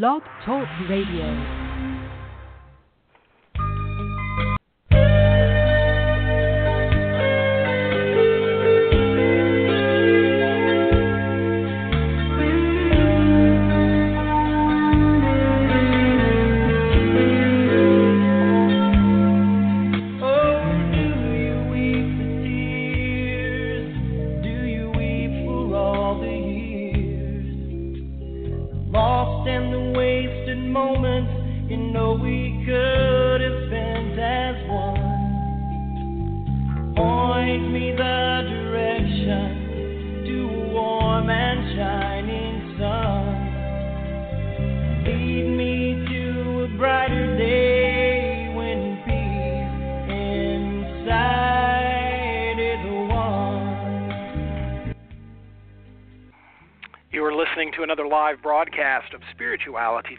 Blog Talk Radio.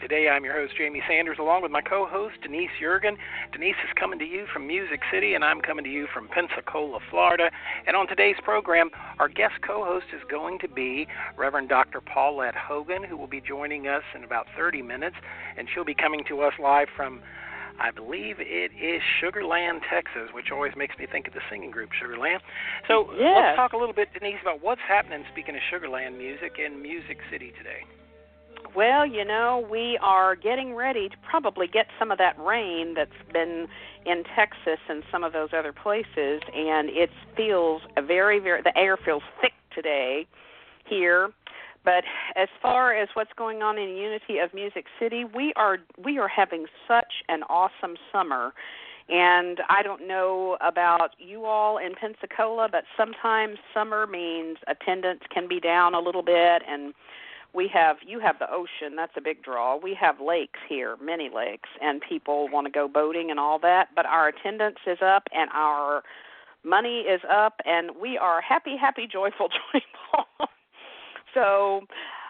Today I'm your host, Jamie Sanders, along with my co host, Denise Yeargin. Denise is coming to you from Music City, and I'm coming to you from Pensacola, Florida. And on today's program, our guest co host is going to be Reverend Dr. Paulette Hogan, who will be joining us in about 30 minutes, and she'll be coming to us live from I believe it is Sugarland, Texas, which always makes me think of the singing group Sugarland. So let's talk a little bit, Denise, about what's happening, speaking of Sugarland music, in Music City today. Well, you know, we are getting ready to probably get some of that rain that's been in Texas and some of those other places, and it feels very, very. The air feels thick today here. But as far as what's going on in Unity of Music City, we are we are having such an awesome summer. And I don't know about you all in Pensacola, but sometimes summer means attendance can be down a little bit and we have you have the ocean that's a big draw. We have lakes here many lakes and people want to go boating and all that but our attendance is up and our money is up and we are happy happy joyful joyful. So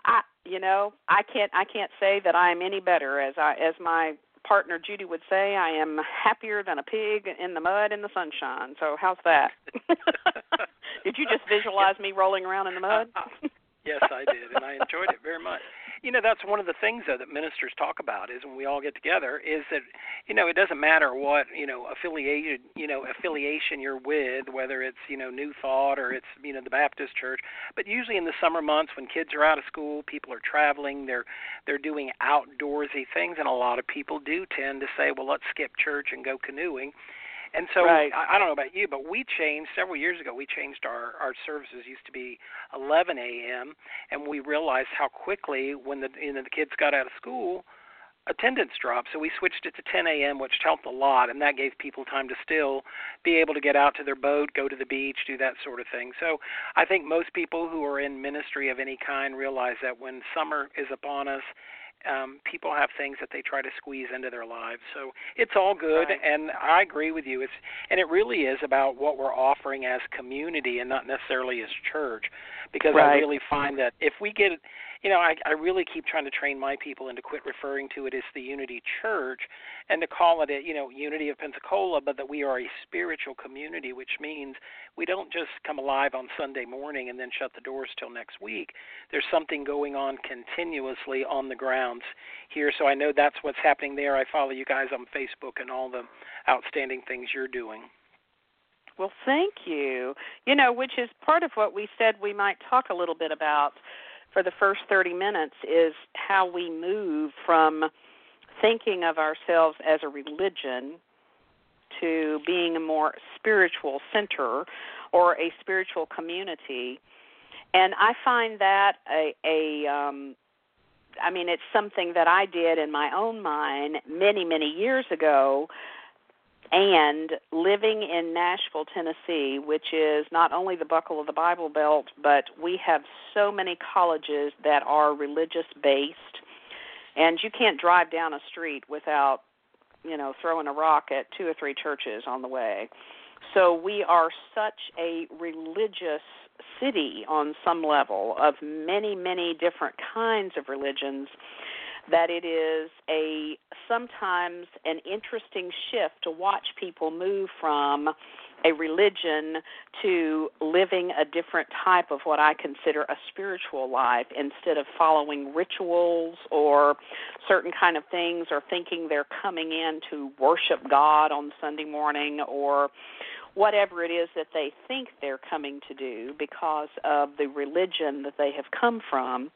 i you know i can't i can't say that i'm any better. As i as my partner judy would say i am happier than a pig in the mud in the sunshine. So how's that? Did you just visualize me rolling around in the mud Yes, I did, and I enjoyed it very much. You know, that's one of the things though that ministers talk about is when we all get together is that you know it doesn't matter what you know affiliated you know affiliation you're with, whether it's you know New Thought or it's you know the Baptist Church, but usually in the summer months when kids are out of school, people are traveling, they're they're doing outdoorsy things, and a lot of people do tend to say, well, let's skip church and go canoeing and so right. I, I don't know about you, but we changed several years ago. We changed our our services used to be 11 a.m. and we realized how quickly when the you know the kids got out of school, attendance dropped. So we switched it to 10 a.m., which helped a lot, and that gave people time to still be able to get out to their boat, go to the beach, do that sort of thing. So I think most people who are in ministry of any kind realize that when summer is upon us um, people have things that they try to squeeze into their lives. So it's all good, right. and I agree with you. It's and it really is about what we're offering as community and not necessarily as church, because right. I really find that if we get you know, I, I really keep trying to train my people into quit referring to it as the Unity Church and to call it, a, you know, Unity of Pensacola, but that we are a spiritual community, which means we don't just come alive on Sunday morning and then shut the doors till next week. There's something going on continuously on the grounds here. So I know that's what's happening there. I follow you guys on Facebook and all the outstanding things you're doing. Well, thank you. You know, which is part of what we said we might talk a little bit about for the first 30 minutes is how we move from thinking of ourselves as a religion to being a more spiritual center or a spiritual community. And I find that a, a um, I mean, it's something that I did in my own mind many, many years ago and living in Nashville, Tennessee, which is not only the buckle of the Bible Belt, but we have so many colleges that are religious based, and you can't drive down a street without, you know, throwing a rock at two or three churches on the way. So we are such a religious city on some level of many, many different kinds of religions that it is a sometimes an interesting shift to watch people move from a religion to living a different type of what I consider a spiritual life instead of following rituals or certain kind of things or thinking they're coming in to worship God on Sunday morning or whatever it is that they think they're coming to do because of the religion that they have come from.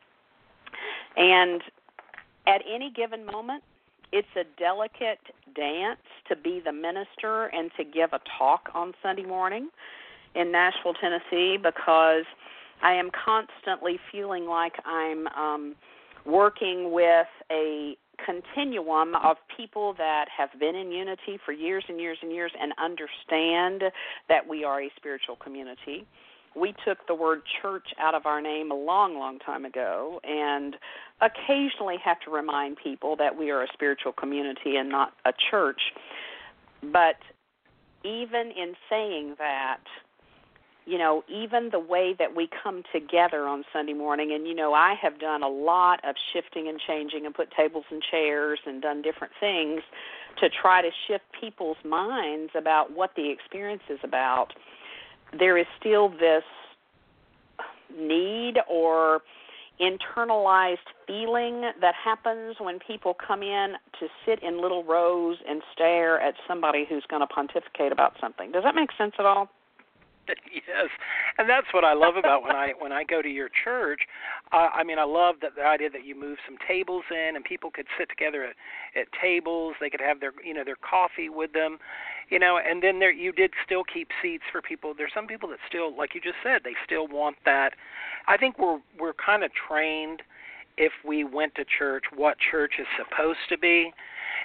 And at any given moment, it's a delicate dance to be the minister and to give a talk on Sunday morning in Nashville, Tennessee, because I am constantly feeling like I'm um, working with a continuum of people that have been in unity for years and years and years and understand that we are a spiritual community we took the word church out of our name a long, long time ago, and occasionally have to remind people that we are a spiritual community and not a church. But even in saying that, you know, even the way that we come together on Sunday morning, and you know, I have done a lot of shifting and changing and put tables and chairs and done different things to try to shift people's minds about what the experience is about there is still this need or internalized feeling that happens when people come in to sit in little rows and stare at somebody who's going to pontificate about something. Does that make sense at all? yes, and that's what I love about when I when I go to your church. Uh, I mean, I love that the idea that you move some tables in and people could sit together at, at tables. They could have their you know their coffee with them, you know, and then there you did still keep seats for people. There's some people that still, like you just said, they still want that. I think we're we're kind of trained if we went to church what church is supposed to be.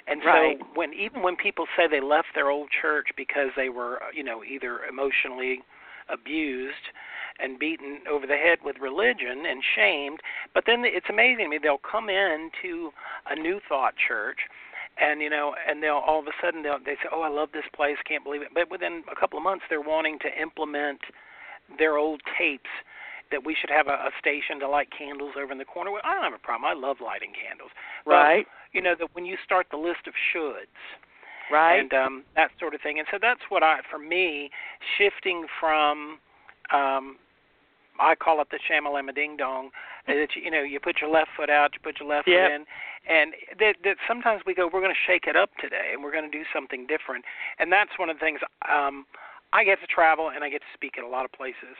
And so right. when even when people say they left their old church because they were, you know, either emotionally abused and beaten over the head with religion and shamed, but then it's amazing to me they'll come in to a new thought church and you know and they'll all of a sudden they'll they say oh i love this place can't believe it. But within a couple of months they're wanting to implement their old tapes that we should have a, a station to light candles over in the corner. Well i don't have a problem. I love lighting candles. Right. but, you know that when you start the list of shoulds right and um that sort of thing and so that's what i for me shifting from um I call it the shamalama ding dong. That you, you know, you put your left foot out, you put your left yep. foot in, and that, that sometimes we go, we're going to shake it up today, and we're going to do something different. And that's one of the things. Um, I get to travel and I get to speak at a lot of places,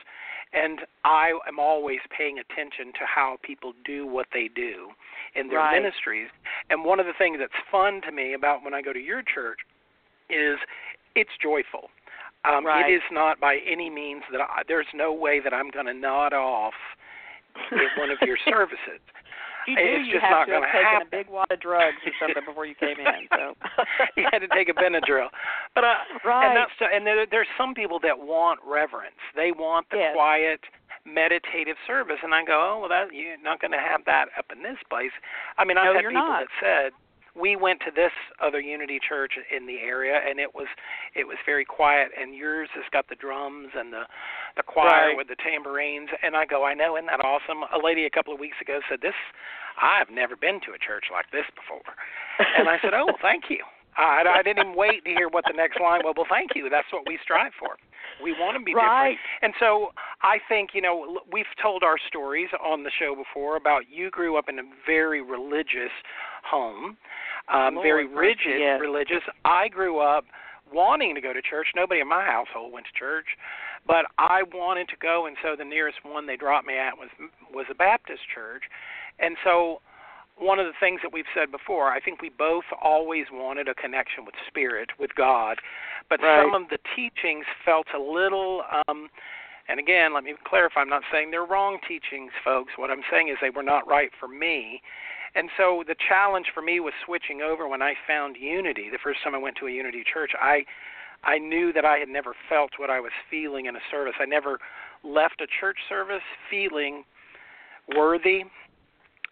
and I am always paying attention to how people do what they do in their right. ministries. And one of the things that's fun to me about when I go to your church is it's joyful. Um, right. It is not by any means that I, there's no way that I'm going to nod off at one of your services. You do. It's you just have not to going have to taken happen. a big wad of drugs or something before you came in. So you had to take a Benadryl, but uh, right. and that's and there, there's some people that want reverence. They want the yes. quiet, meditative service, and I go, oh well, that you're not going to have that up in this place. I mean, I've no, had you're people not. that said we went to this other Unity church in the area, and it was it was very quiet. And yours has got the drums and the the choir right. with the tambourines. And I go, I know, isn't that awesome? A lady a couple of weeks ago said this. I've never been to a church like this before, and I said, oh, well, thank you. I, I didn't even wait to hear what the next line was. Well, thank you. That's what we strive for. We want to be right. different. And so I think, you know, we've told our stories on the show before about you grew up in a very religious home, um, Lord, very rigid yes. religious. I grew up wanting to go to church. Nobody in my household went to church, but I wanted to go, and so the nearest one they dropped me at was was a Baptist church, and so one of the things that we've said before, I think we both always wanted a connection with spirit, with God, but right. some of the teachings felt a little. um and again, let me clarify, I'm not saying they're wrong teachings, folks. What I'm saying is they were not right for me. And so the challenge for me was switching over when I found unity. The first time I went to a unity church, I I knew that I had never felt what I was feeling in a service. I never left a church service feeling worthy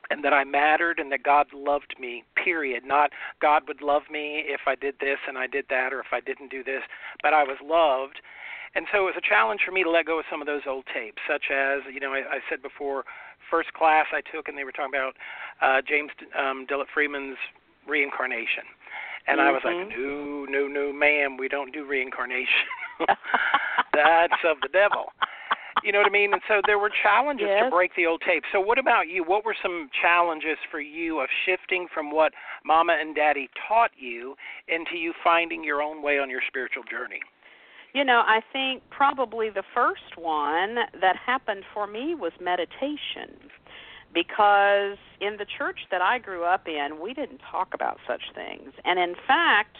and that I mattered and that God loved me, period. Not God would love me if I did this and I did that or if I didn't do this, but I was loved. And so it was a challenge for me to let go of some of those old tapes, such as, you know, I, I said before, first class I took and they were talking about uh, James um, Dillet Freeman's reincarnation. And mm-hmm. I was like, no, no, no, ma'am, we don't do reincarnation. That's of the devil. You know what I mean? And so there were challenges yes. to break the old tape. So what about you? What were some challenges for you of shifting from what mama and daddy taught you into you finding your own way on your spiritual journey? You know, I think probably the first one that happened for me was meditation. Because in the church that I grew up in, we didn't talk about such things. And in fact,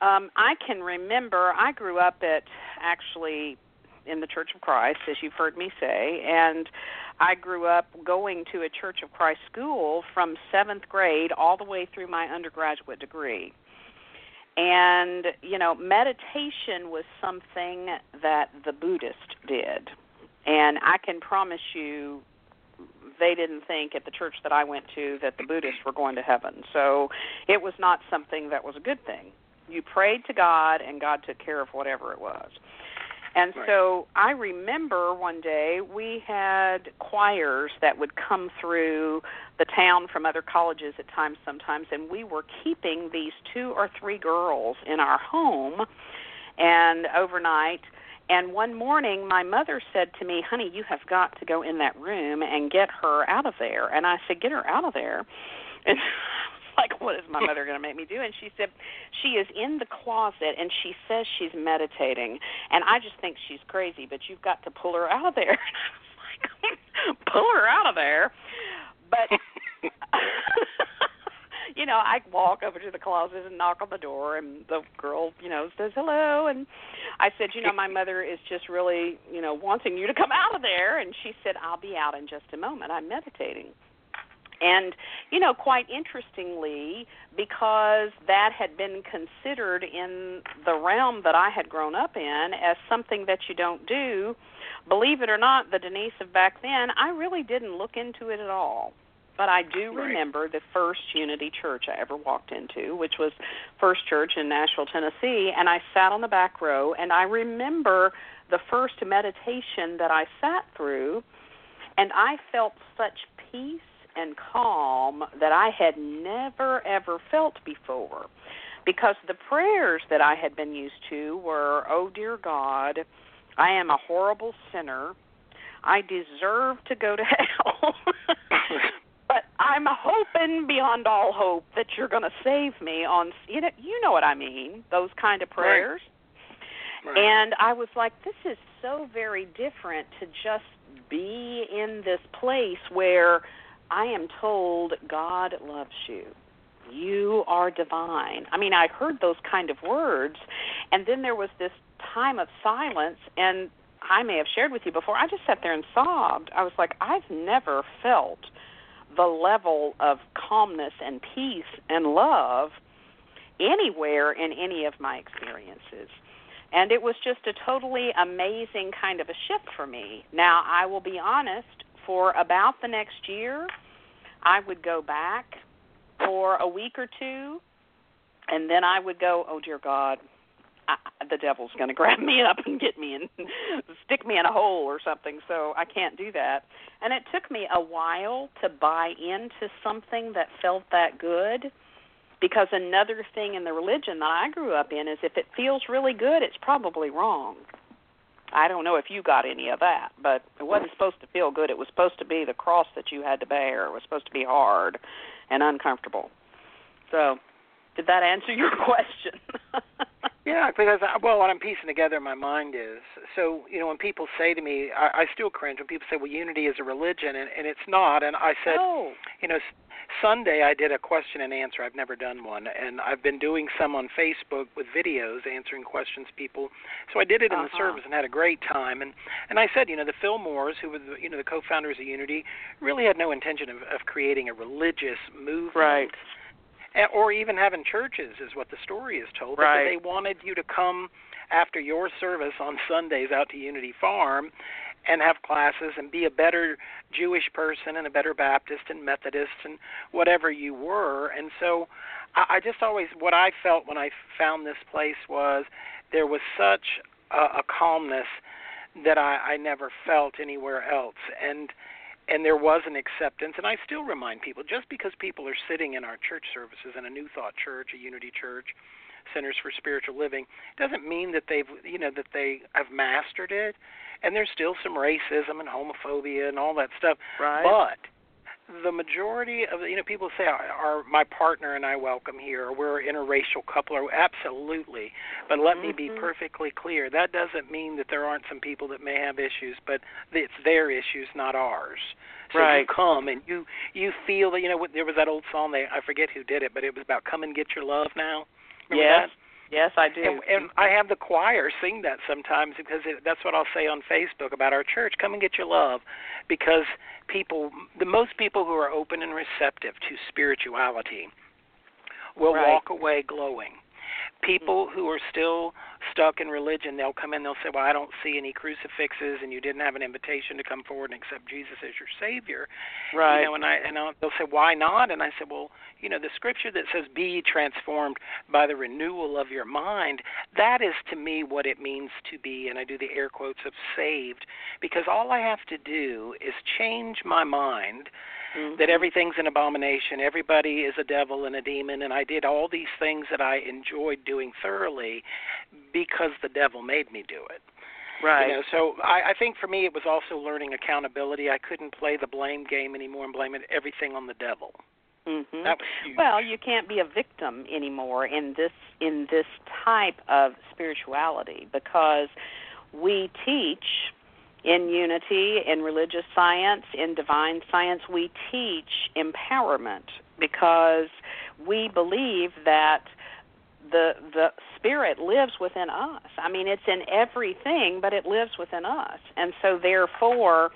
um, I can remember I grew up at actually in the Church of Christ, as you've heard me say, and I grew up going to a Church of Christ school from seventh grade all the way through my undergraduate degree. And, you know, meditation was something that the Buddhist did. And I can promise you, they didn't think at the church that I went to that the Buddhists were going to heaven. So it was not something that was a good thing. You prayed to God, and God took care of whatever it was. And right. so I remember one day we had choirs that would come through the town from other colleges at times sometimes and we were keeping these two or three girls in our home and overnight and one morning my mother said to me, "Honey, you have got to go in that room and get her out of there." And I said, "Get her out of there." And like, what is my mother going to make me do? And she said, she is in the closet and she says she's meditating. And I just think she's crazy, but you've got to pull her out of there. like, pull her out of there. But, you know, I walk over to the closet and knock on the door, and the girl, you know, says hello. And I said, you know, my mother is just really, you know, wanting you to come out of there. And she said, I'll be out in just a moment. I'm meditating. And, you know, quite interestingly, because that had been considered in the realm that I had grown up in as something that you don't do, believe it or not, the Denise of back then, I really didn't look into it at all. But I do remember the first Unity Church I ever walked into, which was First Church in Nashville, Tennessee, and I sat on the back row, and I remember the first meditation that I sat through, and I felt such peace and calm that I had never ever felt before. Because the prayers that I had been used to were, Oh dear God, I am a horrible sinner. I deserve to go to hell. but I'm hoping beyond all hope that you're going to save me on you know you know what I mean, those kind of prayers. Right. Right. And I was like this is so very different to just be in this place where I am told God loves you. You are divine. I mean, I heard those kind of words, and then there was this time of silence, and I may have shared with you before. I just sat there and sobbed. I was like, I've never felt the level of calmness and peace and love anywhere in any of my experiences. And it was just a totally amazing kind of a shift for me. Now, I will be honest, for about the next year, I would go back for a week or two, and then I would go, oh dear God, I, the devil's going to grab me up and get me and stick me in a hole or something. So I can't do that. And it took me a while to buy into something that felt that good. Because another thing in the religion that I grew up in is if it feels really good, it's probably wrong. I don't know if you got any of that, but it wasn't supposed to feel good. It was supposed to be the cross that you had to bear. It was supposed to be hard and uncomfortable. So, did that answer your question? Yeah, because I, well, what I'm piecing together in my mind is so you know when people say to me, I, I still cringe when people say, "Well, unity is a religion," and, and it's not. And I said, no. you know, Sunday I did a question and answer. I've never done one, and I've been doing some on Facebook with videos answering questions people. So I did it in uh-huh. the service and had a great time. And and I said, you know, the Fillmores, who were the, you know the co-founders of Unity, really had no intention of, of creating a religious movement. Right. Or even having churches is what the story is told. Right. But they wanted you to come after your service on Sundays out to Unity Farm and have classes and be a better Jewish person and a better Baptist and Methodist and whatever you were. And so I, I just always, what I felt when I found this place was there was such a, a calmness that I, I never felt anywhere else. And and there was an acceptance and I still remind people just because people are sitting in our church services in a new thought church, a unity church, Centers for Spiritual Living doesn't mean that they've you know that they have mastered it. And there's still some racism and homophobia and all that stuff. Right. But the majority of you know people say are, my partner and I welcome here. Or we're an interracial couple. Or absolutely. But let mm-hmm. me be perfectly clear. That doesn't mean that there aren't some people that may have issues but it's their issues not ours. So right. you come and you you feel that you know there was that old song they I forget who did it but it was about come and get your love now. Remember yes. that? Yes, I do. And, and I have the choir sing that sometimes because it, that's what I'll say on Facebook about our church. Come and get your love, because people, the most people who are open and receptive to spirituality, will right. walk away glowing. People who are still stuck in religion, they'll come in, they'll say, "Well, I don't see any crucifixes, and you didn't have an invitation to come forward and accept Jesus as your Savior." Right. You know, and I and I'll, they'll say, "Why not?" And I said, "Well, you know, the scripture that says, "Be transformed by the renewal of your mind," that is to me what it means to be, and I do the air quotes of saved, because all I have to do is change my mind mm-hmm. that everything's an abomination, everybody is a devil and a demon, and I did all these things that I enjoyed doing thoroughly because the devil made me do it. Right. You know, so I, I think for me it was also learning accountability. I couldn't play the blame game anymore and blame it everything on the devil. Mm-hmm. That was huge. Well, you can't be a victim anymore in this in this type of spirituality because we teach in unity, in religious science, in divine science, we teach empowerment because we believe that the the spirit lives within us. I mean, it's in everything, but it lives within us. And so therefore,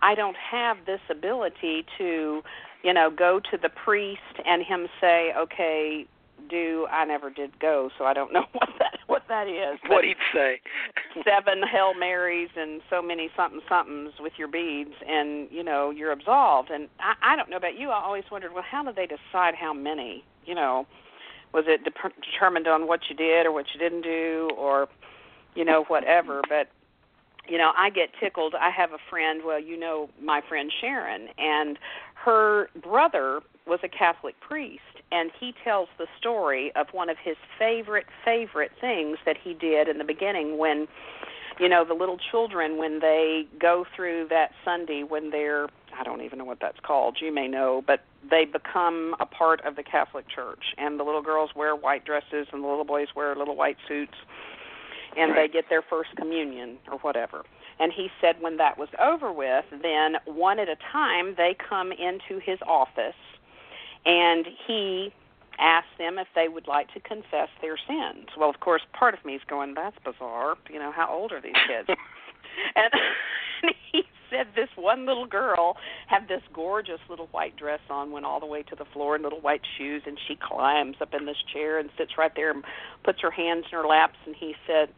I don't have this ability to, you know, go to the priest and him say, "Okay, do I never did go, so I don't know what that what that is." What he'd say. seven Hail Marys and so many something somethings with your beads, and you know you're absolved. And I, I don't know about you. I always wondered, well, how did they decide how many? You know, was it de- determined on what you did or what you didn't do, or you know whatever? But you know, I get tickled. I have a friend. Well, you know my friend Sharon, and her brother was a Catholic priest, and he tells the story of one of his favorite favorite things that he did in the beginning when you know the little children when they go through that Sunday when they're I don't even know what that's called. You may know, but they become a part of the Catholic Church and the little girls wear white dresses and the little boys wear little white suits and right. they get their first communion or whatever. And he said when that was over with, then one at a time they come into his office and he asked them if they would like to confess their sins. Well, of course, part of me is going, that's bizarre. You know, how old are these kids? and he said this one little girl had this gorgeous little white dress on, went all the way to the floor in little white shoes, and she climbs up in this chair and sits right there and puts her hands in her laps. And he said,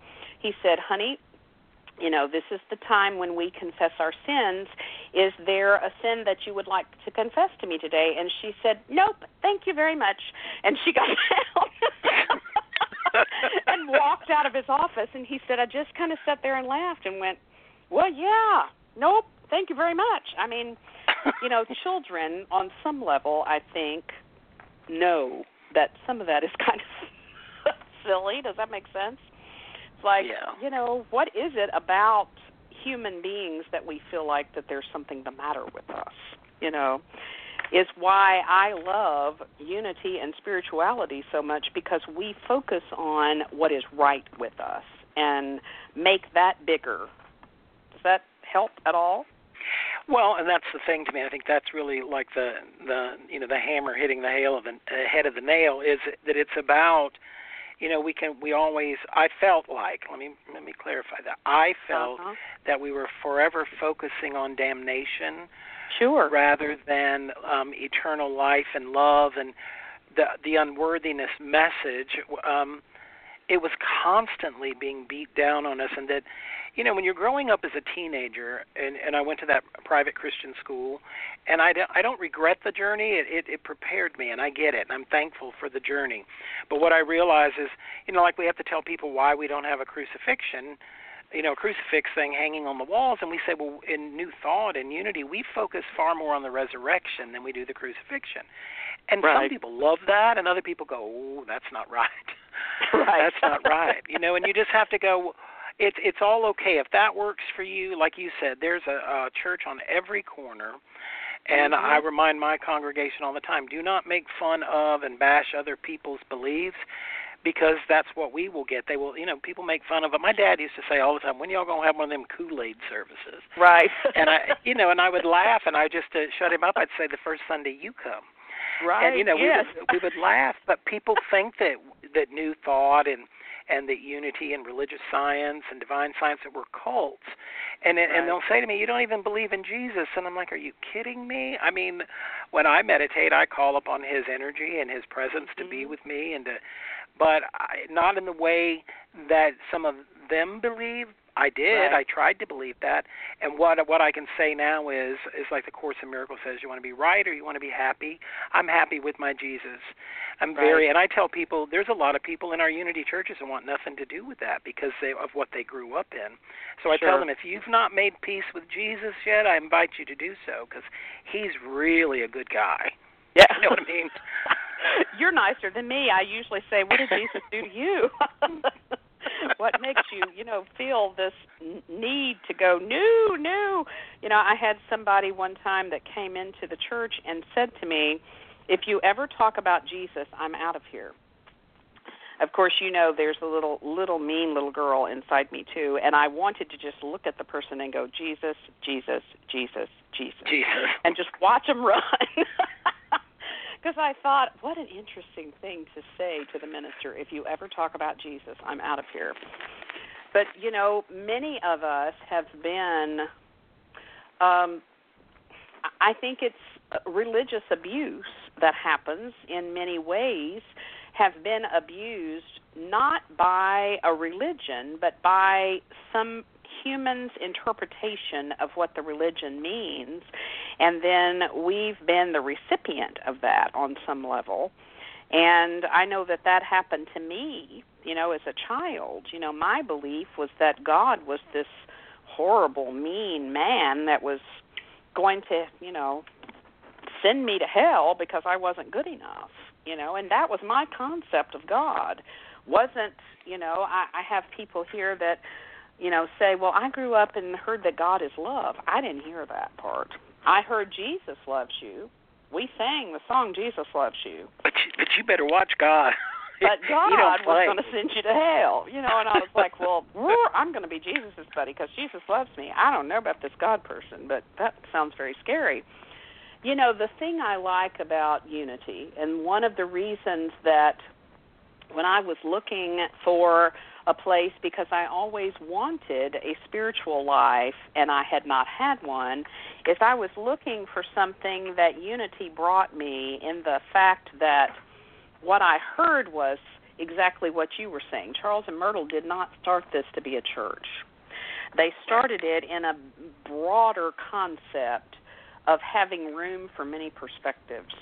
he said, honey, you know, this is the time when we confess our sins. Is there a sin that you would like to confess to me today? And she said, Nope, thank you very much. And she got down and walked out of his office. And he said, I just kind of sat there and laughed and went, Well, yeah, nope, thank you very much. I mean, you know, children on some level, I think, know that some of that is kind of silly. Does that make sense? It's like, yeah. you know, what is it about human beings that we feel like that there's something the matter with us? You know, is why I love unity and spirituality so much because we focus on what is right with us and make that bigger. Does that help at all? Well, and that's the thing to me. I think that's really like the the you know the hammer hitting the hail of the uh, head of the nail is that it's about you know we can we always i felt like let me let me clarify that. I felt uh-huh. that we were forever focusing on damnation sure. rather than um eternal life and love and the the unworthiness message. Um it was constantly being beat down on us and that you know when you're growing up as a teenager and and I went to that private Christian school and I don't, I don't regret the journey it, it it prepared me and I get it and I'm thankful for the journey but what I realize is you know like we have to tell people why we don't have a crucifixion you know, a crucifix thing hanging on the walls, and we say, well, in New Thought and Unity, we focus far more on the resurrection than we do the crucifixion. And right. some people love that, and other people go, oh, that's not right. Right. That's not right. You know, and you just have to go it's it's all okay if that works for you. Like you said, there's a, a church on every corner, and mm-hmm. I remind my congregation all the time: do not make fun of and bash other people's beliefs. Because that's what we will get. They will, you know, people make fun of it. My dad used to say all the time, "When y'all gonna have one of them Kool Aid services?" Right. and I, you know, and I would laugh, and I just to shut him up. I'd say, "The first Sunday you come." Right. And you know, yes. we would we would laugh, but people think that that New Thought and and that unity and religious science and divine science that we're cults. And right. and they'll say to me, "You don't even believe in Jesus," and I'm like, "Are you kidding me?" I mean, when I meditate, I call upon His energy and His presence to mm-hmm. be with me, and to, but I, not in the way that some of them believe. I did. Right. I tried to believe that. And what what I can say now is is like the Course in Miracles says, you want to be right or you want to be happy. I'm happy with my Jesus. I'm right. very and I tell people there's a lot of people in our unity churches who want nothing to do with that because they, of what they grew up in. So I sure. tell them if you've not made peace with Jesus yet, I invite you to do so because he's really a good guy. Yeah. You know what I mean? You're nicer than me. I usually say, "What did Jesus do to you?" what makes you, you know, feel this need to go new, new? You know, I had somebody one time that came into the church and said to me, "If you ever talk about Jesus, I'm out of here." Of course, you know there's a little little mean little girl inside me too, and I wanted to just look at the person and go, "Jesus, Jesus, Jesus, Jesus," Jesus. and just watch them run. because I thought, what an interesting thing to say to the minister. If you ever talk about Jesus, I'm out of here. But you know, many of us have been. Um, I think it's religious abuse that happens in many ways. Have been abused not by a religion, but by some human's interpretation of what the religion means, and then we've been the recipient of that on some level. And I know that that happened to me, you know, as a child. You know, my belief was that God was this horrible, mean man that was going to, you know, send me to hell because I wasn't good enough, you know, and that was my concept of God. Wasn't, you know, I, I have people here that you know, say, "Well, I grew up and heard that God is love." I didn't hear that part. I heard Jesus loves you. We sang the song "Jesus loves you." But you, but you better watch God. But God was going to send you to hell, you know. And I was like, "Well, I'm going to be Jesus's buddy because Jesus loves me." I don't know about this God person, but that sounds very scary. You know, the thing I like about unity, and one of the reasons that when I was looking for a place because I always wanted a spiritual life and I had not had one is I was looking for something that unity brought me in the fact that what I heard was exactly what you were saying. Charles and Myrtle did not start this to be a church. They started it in a broader concept of having room for many perspectives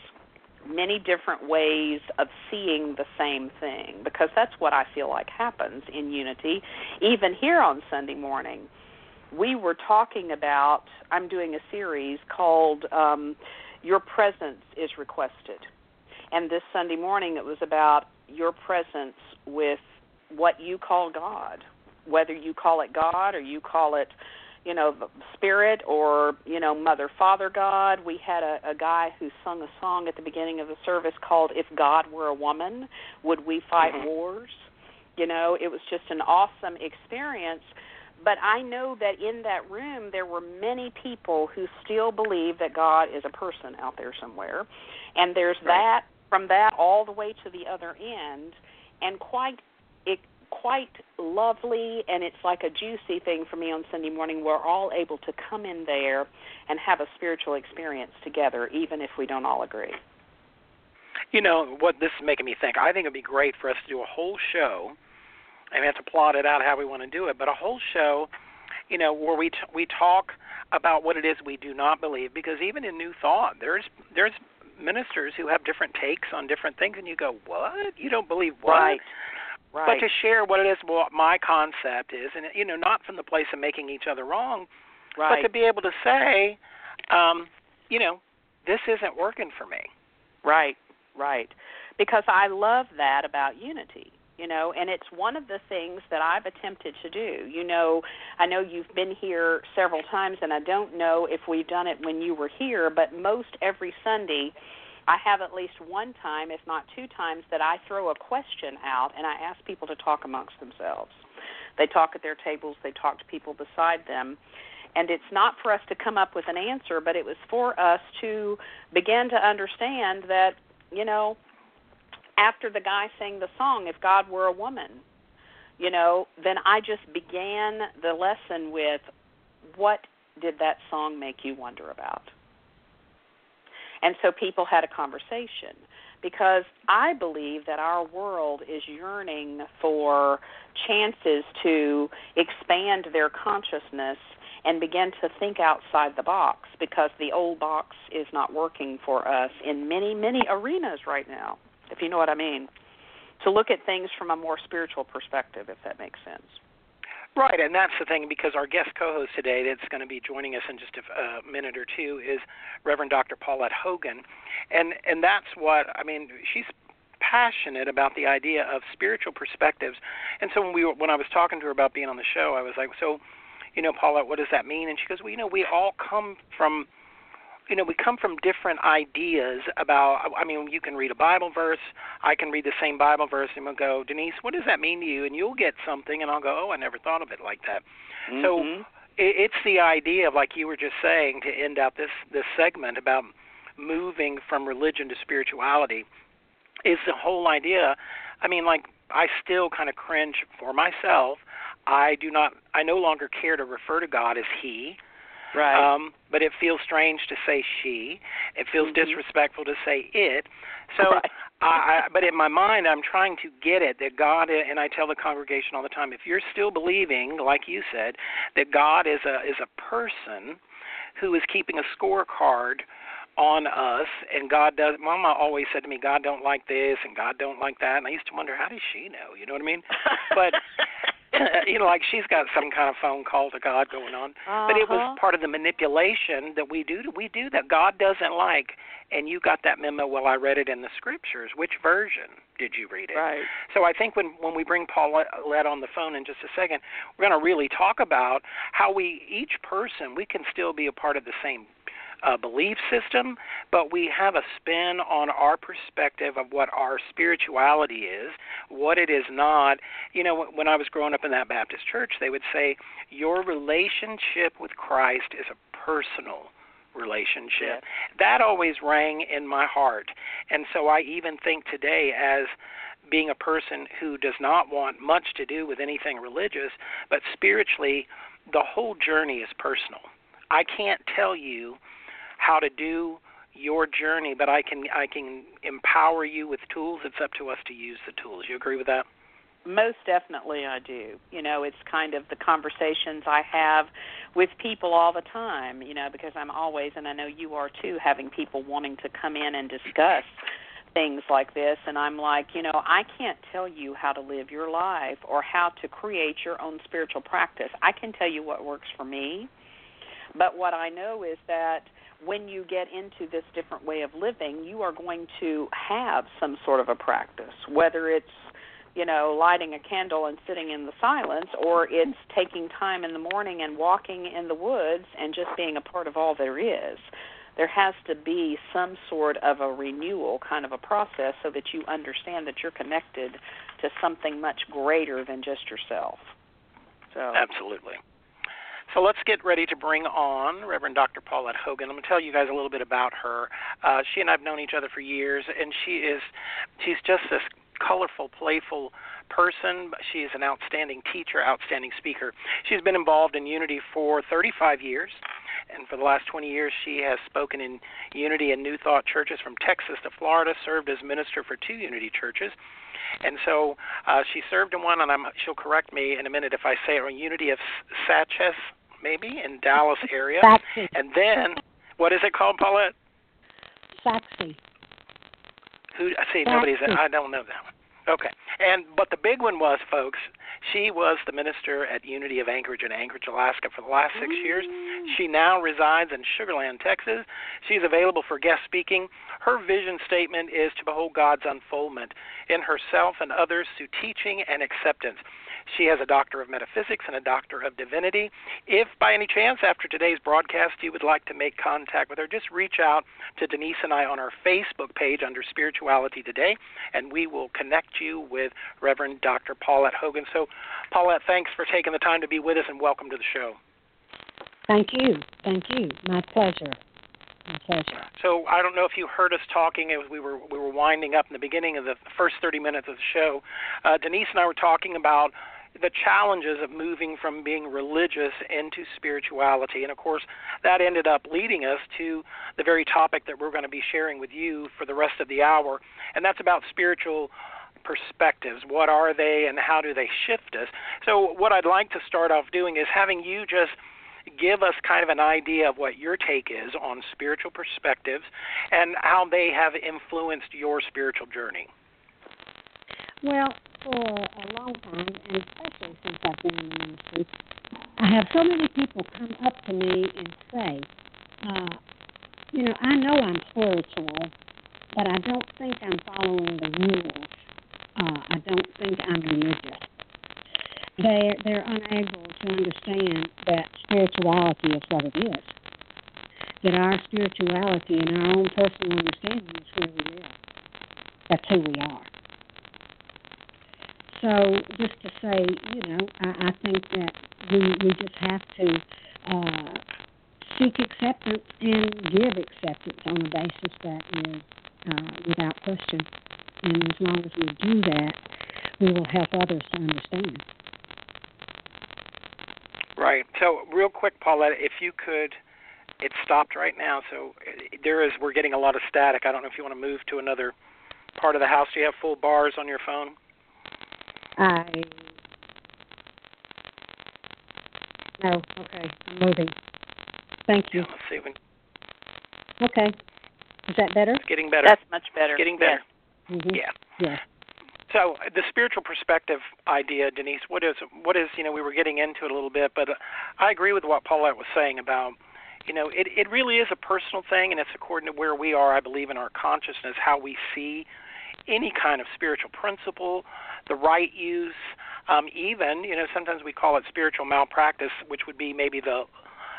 many different ways of seeing the same thing because that's what I feel like happens in unity. Even here on Sunday morning, we were talking about, I'm doing a series called um, Your Presence is Requested. And this Sunday morning, it was about your presence with what you call God, whether you call it God or you call it you know spirit or you know mother father god. We had a, a guy who sung a song at the beginning of the service called if god were a woman would we fight mm-hmm. wars? You know it was just an awesome experience. But i know that in that room there were many people who still believe that god is a person out there somewhere. And there's right. that from that all the way to the other end. And quite it quite lovely and it's like a juicy thing for me on Sunday morning. We're all able to come in there and have a spiritual experience together, even if we don't all agree. You know what this is making me think? I think it'd be great for us to do a whole show, and we have to plot it out how we want to do it. But a whole show, you know, where we t- we talk about what it is we do not believe, because even in New Thought, there's there's ministers who have different takes on different things, and you go, "What? You don't believe what?" Right. Right. But to share what it is, what my concept is, and you know, not from the place of making each other wrong, right. but to be able to say, um, you know, this isn't working for me. Right, right. Because I love that about unity. you know and it's one of the things that I've attempted to do you know I know you've been here several times and I don't know if we've done it when you were here but most every Sunday I have at least one time if not two times that I throw a question out and I ask people to talk amongst themselves they talk at their tables they talk to people beside them and it's not for us to come up with an answer but it was for us to begin to understand that you know after the guy sang the song, If God Were a Woman, you know, then I just began the lesson with, What did that song make you wonder about? And so people had a conversation because I believe that our world is yearning for chances to expand their consciousness and begin to think outside the box because the old box is not working for us in many, many arenas right now if you know what I mean. To look at things from a more spiritual perspective, if that makes sense. Right, and that's the thing because our guest co-host today, that's going to be joining us in just a uh, minute or two, is Reverend Dr. Paulette Hogan, and and that's what I mean. She's passionate about the idea of spiritual perspectives, and so when we when I was talking to her about being on the show, I was like, so, you know, Paulette, what does that mean? And she goes, well, you know, we all come from you know, we come from different ideas about. I mean, you can read a Bible verse. I can read the same Bible verse, and we'll go, Denise, what does that mean to you? And you'll get something, and I'll go, oh, I never thought of it like that. Mm-hmm. So it's the idea of, like you were just saying, to end out this this segment about moving from religion to spirituality. Is the whole idea? I mean, like I still kind of cringe for myself. I do not. I no longer care to refer to God as He. Right. Um, but it feels strange to say she. It feels mm-hmm. disrespectful to say it. So, right. I, I, but in my mind, I'm trying to get it that God, and I tell the congregation all the time, if you're still believing, like you said, that God is a is a person who is keeping a scorecard on us and God does mama always said to me God don't like this and God don't like that and I used to wonder how does she know you know what I mean but you know, like she's got some kind of phone call to God going on. Uh-huh. But it was part of the manipulation that we do. We do that God doesn't like. And you got that memo. Well, I read it in the scriptures. Which version did you read it? Right. So I think when when we bring Paulette on the phone in just a second, we're going to really talk about how we each person we can still be a part of the same uh, belief system, but we have a spin on our perspective of what our spirituality is, what it is not. You know, when I was growing up in that Baptist church, they would say your relationship with Christ is a personal relationship. That always rang in my heart. And so I even think today as being a person who does not want much to do with anything religious, but spiritually, the whole journey is personal. I can't tell you how to do your journey, but I can I can empower you with tools. It's up to us to use the tools. You agree with that? Most definitely, I do. You know, it's kind of the conversations I have with people all the time. You know, because I'm always, and I know you are too, having people wanting to come in and discuss things like this and I'm like, you know, I can't tell you how to live your life or how to create your own spiritual practice. I can tell you what works for me. But what I know is that when you get into this different way of living, you are going to have some sort of a practice, whether it's you know, lighting a candle and sitting in the silence, or it's taking time in the morning and walking in the woods and just being a part of all there is. There has to be some sort of a renewal kind of a process so that you understand that you're connected to something much greater than just yourself. So Absolutely. So let's get ready to bring on Reverend Dr. Paulette Hogan. I'm going to tell you guys a little bit about her. Uh, she and I have known each other for years, and she is she's just this colorful, playful person. She is an outstanding teacher, outstanding speaker. She's been involved in Unity for 35 years, and for the last 20 years, she has spoken in Unity and New Thought churches from Texas to Florida, served as minister for two Unity churches. And so uh, she served in one, and I'm, she'll correct me in a minute if I say it wrong. Unity of Satches, maybe in Dallas area. Sachse. And then, what is it called, Paulette? Sachse. Who? I see. Nobody's. I don't know that one. Okay. And but the big one was, folks. She was the minister at Unity of Anchorage in Anchorage, Alaska for the last six years. Mm. She now resides in Sugarland, Texas. She's available for guest speaking. Her vision statement is to behold God's unfoldment in herself and others through teaching and acceptance. She has a Doctor of Metaphysics and a Doctor of Divinity. If by any chance after today's broadcast you would like to make contact with her, just reach out to Denise and I on our Facebook page under Spirituality Today, and we will connect you with Reverend Dr. Paulette Hogan. So, Paulette, thanks for taking the time to be with us and welcome to the show. Thank you. Thank you. My pleasure. My pleasure. So I don't know if you heard us talking as we were we were winding up in the beginning of the first 30 minutes of the show. Uh, Denise and I were talking about the challenges of moving from being religious into spirituality. And of course, that ended up leading us to the very topic that we're going to be sharing with you for the rest of the hour, and that's about spiritual perspectives. What are they and how do they shift us? So, what I'd like to start off doing is having you just give us kind of an idea of what your take is on spiritual perspectives and how they have influenced your spiritual journey. Well, for a long time, and especially since I've been in ministry, I have so many people come up to me and say, uh, you know, I know I'm spiritual, but I don't think I'm following the rules. Uh, I don't think I'm religious. They're, they're unable to understand that spirituality is what it is. That our spirituality and our own personal understanding is who we live. That's who we are. So just to say, you know, I, I think that we we just have to uh, seek acceptance and give acceptance on a basis that is uh, without question. And as long as we do that, we will help others to understand. Right. So, real quick, Paulette, if you could, it stopped right now. So uh, there is, we're getting a lot of static. I don't know if you want to move to another part of the house. Do you have full bars on your phone? I no. Okay, I'm moving. Thank you. Yeah, let's see. When, Okay, is that better? it's getting better. That's much better. It's getting better. Mm-hmm. Yeah. Yeah. So the spiritual perspective idea, Denise, what is what is you know we were getting into it a little bit, but I agree with what Paulette was saying about you know it it really is a personal thing, and it's according to where we are. I believe in our consciousness, how we see any kind of spiritual principle, the right use, um, even you know sometimes we call it spiritual malpractice, which would be maybe the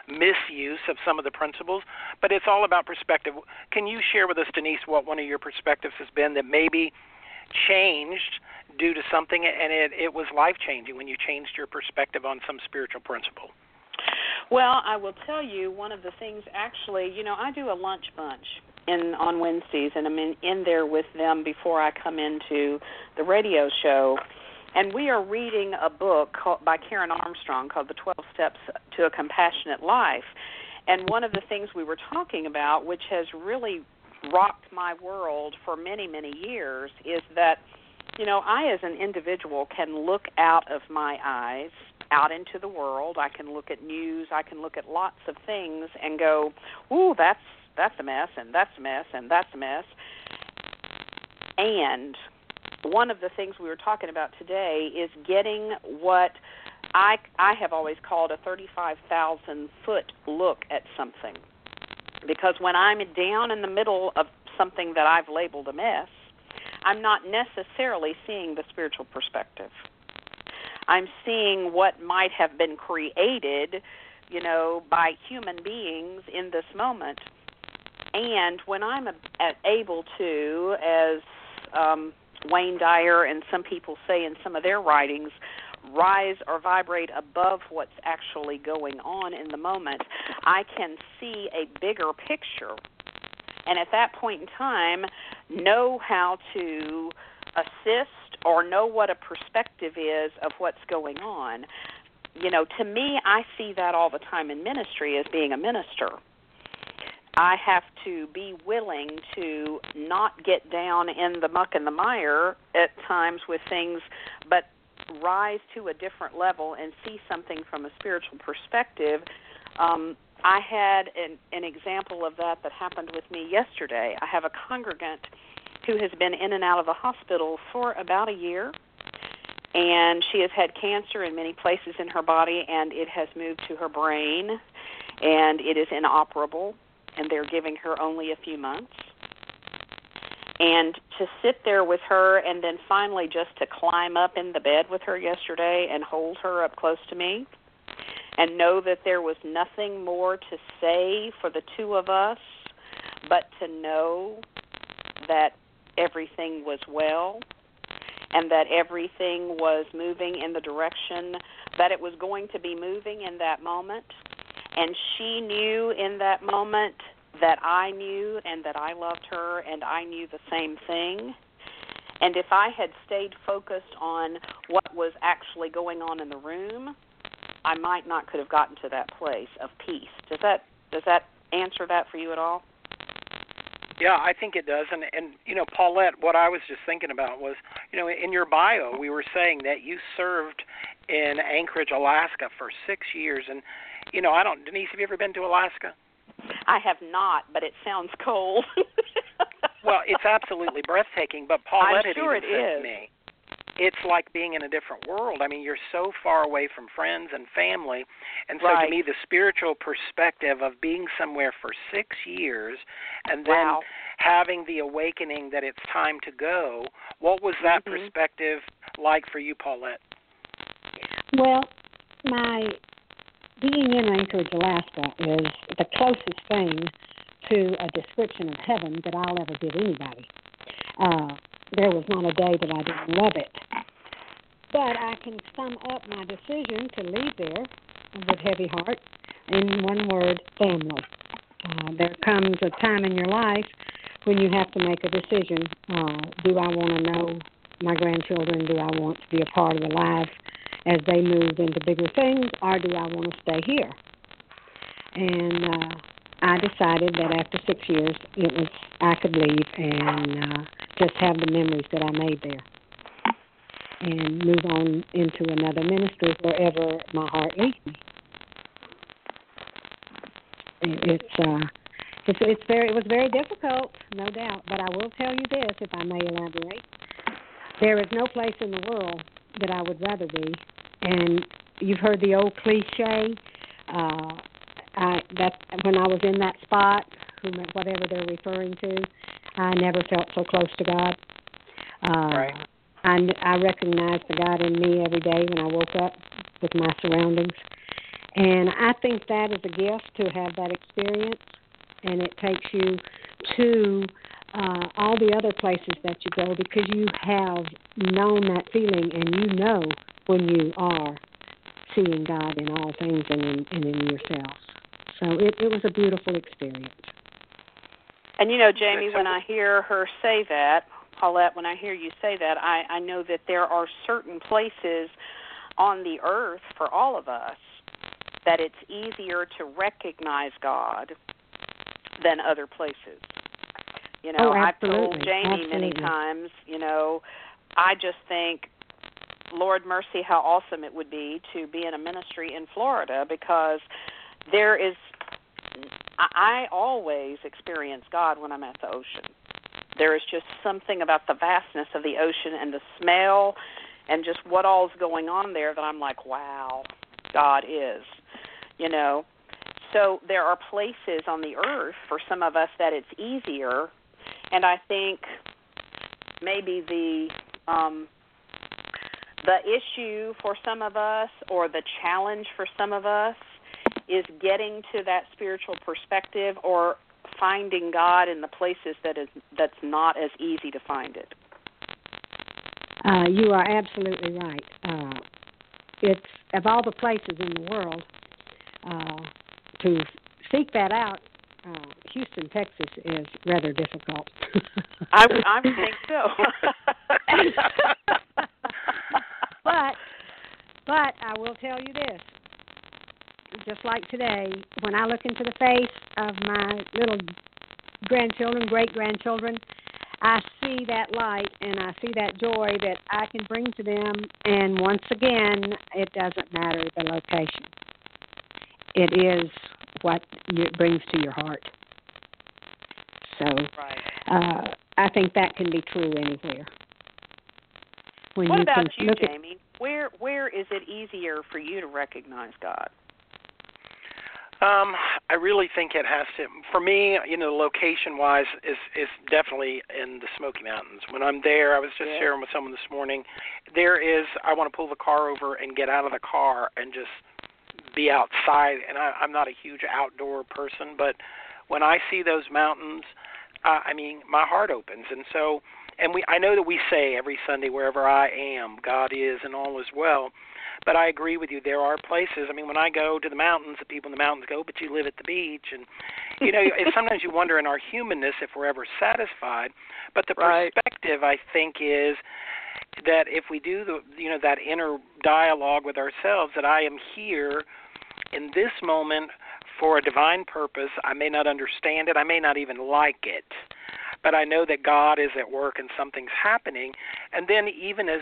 misuse of some of the principles, but it's all about perspective. Can you share with us, Denise, what one of your perspectives has been that maybe changed due to something and it, it was life changing when you changed your perspective on some spiritual principle? Well, I will tell you one of the things actually, you know, I do a lunch bunch in on Wednesdays and I'm in, in there with them before I come into the radio show. And we are reading a book called, by Karen Armstrong called The 12 Steps to a Compassionate Life. And one of the things we were talking about, which has really rocked my world for many, many years, is that, you know, I as an individual can look out of my eyes out into the world. I can look at news. I can look at lots of things and go, "Ooh, that's that's a mess, and that's a mess, and that's a mess." And one of the things we were talking about today is getting what I I have always called a 35,000 foot look at something. Because when I'm down in the middle of something that I've labeled a mess, I'm not necessarily seeing the spiritual perspective. I'm seeing what might have been created, you know, by human beings in this moment. And when I'm able to, as um, Wayne Dyer and some people say in some of their writings, rise or vibrate above what's actually going on in the moment, I can see a bigger picture. And at that point in time, know how to assist or know what a perspective is of what's going on. You know, to me, I see that all the time in ministry as being a minister. I have to be willing to not get down in the muck and the mire at times with things, but rise to a different level and see something from a spiritual perspective. Um, I had an, an example of that that happened with me yesterday. I have a congregant who has been in and out of the hospital for about a year, and she has had cancer in many places in her body, and it has moved to her brain, and it is inoperable, and they're giving her only a few months. And to sit there with her, and then finally just to climb up in the bed with her yesterday and hold her up close to me, and know that there was nothing more to say for the two of us, but to know that everything was well and that everything was moving in the direction that it was going to be moving in that moment. And she knew in that moment that I knew and that I loved her and I knew the same thing. And if I had stayed focused on what was actually going on in the room, I might not could have gotten to that place of peace. Does that does that answer that for you at all? Yeah, I think it does. And and you know, Paulette, what I was just thinking about was, you know, in your bio, we were saying that you served in Anchorage, Alaska for 6 years and you know, I don't Denise, have you ever been to Alaska? I have not, but it sounds cold. well, it's absolutely breathtaking, but Paulette I'm sure had even it said is. to me, it's like being in a different world. I mean, you're so far away from friends and family. And so Right. to me the spiritual perspective of being somewhere for 6 years and then Wow. having the awakening that it's time to go, what was that Mhm. perspective like for you, Paulette? Well, my being in Anchorage, Alaska is the closest thing to a description of heaven that I'll ever give anybody. Uh, there was not a day that I didn't love it. But I can sum up my decision to leave there with heavy heart in one word family. Uh, there comes a time in your life when you have to make a decision. Uh, do I want to know my grandchildren? Do I want to be a part of their life as they move into bigger things, or do I want to stay here? And uh, I decided that after six years, it was I could leave and uh, just have the memories that I made there, and move on into another ministry wherever my heart leads me. It's uh, it's it's very it was very difficult, no doubt. But I will tell you this, if I may elaborate, there is no place in the world that I would rather be. And you've heard the old cliche. Uh, I that when I was in that spot, whatever they're referring to, I never felt so close to God. Uh, Right. I I recognized the God in me every day when I woke up with my surroundings, and I think that is a gift to have that experience, and it takes you to uh, all the other places that you go because you have known that feeling and you know when you are seeing God in all things and in, and in yourself. So it, it was a beautiful experience. And you know, Jamie, when I hear her say that, Paulette, when I hear you say that, I, I know that there are certain places on the earth for all of us that it's easier to recognize God than other places. You know, Oh, I've told absolutely, Jamie many times, you know, I just think Lord mercy how awesome it would be to be in a ministry in Florida because there is I, always experience God when I'm at the ocean. There is just something about the vastness of the ocean and the smell and just what all's going on there that I'm like, wow, God is. You know. So there are places on the earth for some of us that it's easier and I think maybe the um the issue for some of us or the challenge for some of us is getting to that spiritual perspective or finding God in the places that is that's not as easy to find it. Uh, you are absolutely right. Uh, it's of all the places in the world uh, to seek that out. Uh, Houston, Texas, is rather difficult. I I think so. but but I will tell you this. Just like today, when I look into the face of my little grandchildren, great grandchildren, I see that light and I see that joy that I can bring to them. And once again, it doesn't matter the location. It is what it brings to your heart. So right. uh, I think that can be true anywhere. When What you about can you, look at Jamie? where where is it easier for you to recognize God? Um, I really think it has to. For me, you know, location wise, is is definitely in the Smoky Mountains. When I'm there, I was just yeah. sharing with someone this morning. There is, I want to pull the car over and get out of the car and just be outside. And I, I'm not a huge outdoor person, but when I see those mountains, uh, I mean, my heart opens. And so, and we, I know that we say every Sunday, wherever I am, God is, and all is well. But I agree with you. There are places. I mean, when I go to the mountains, the people in the mountains go, "But you live at the beach," and you know, sometimes you wonder in our humanness if we're ever satisfied. But the right. perspective, I think, is that if we do the, you know, that inner dialogue with ourselves, that I am here in this moment for a divine purpose. I may not understand it. I may not even like it. But I know that God is at work and something's happening. And then even as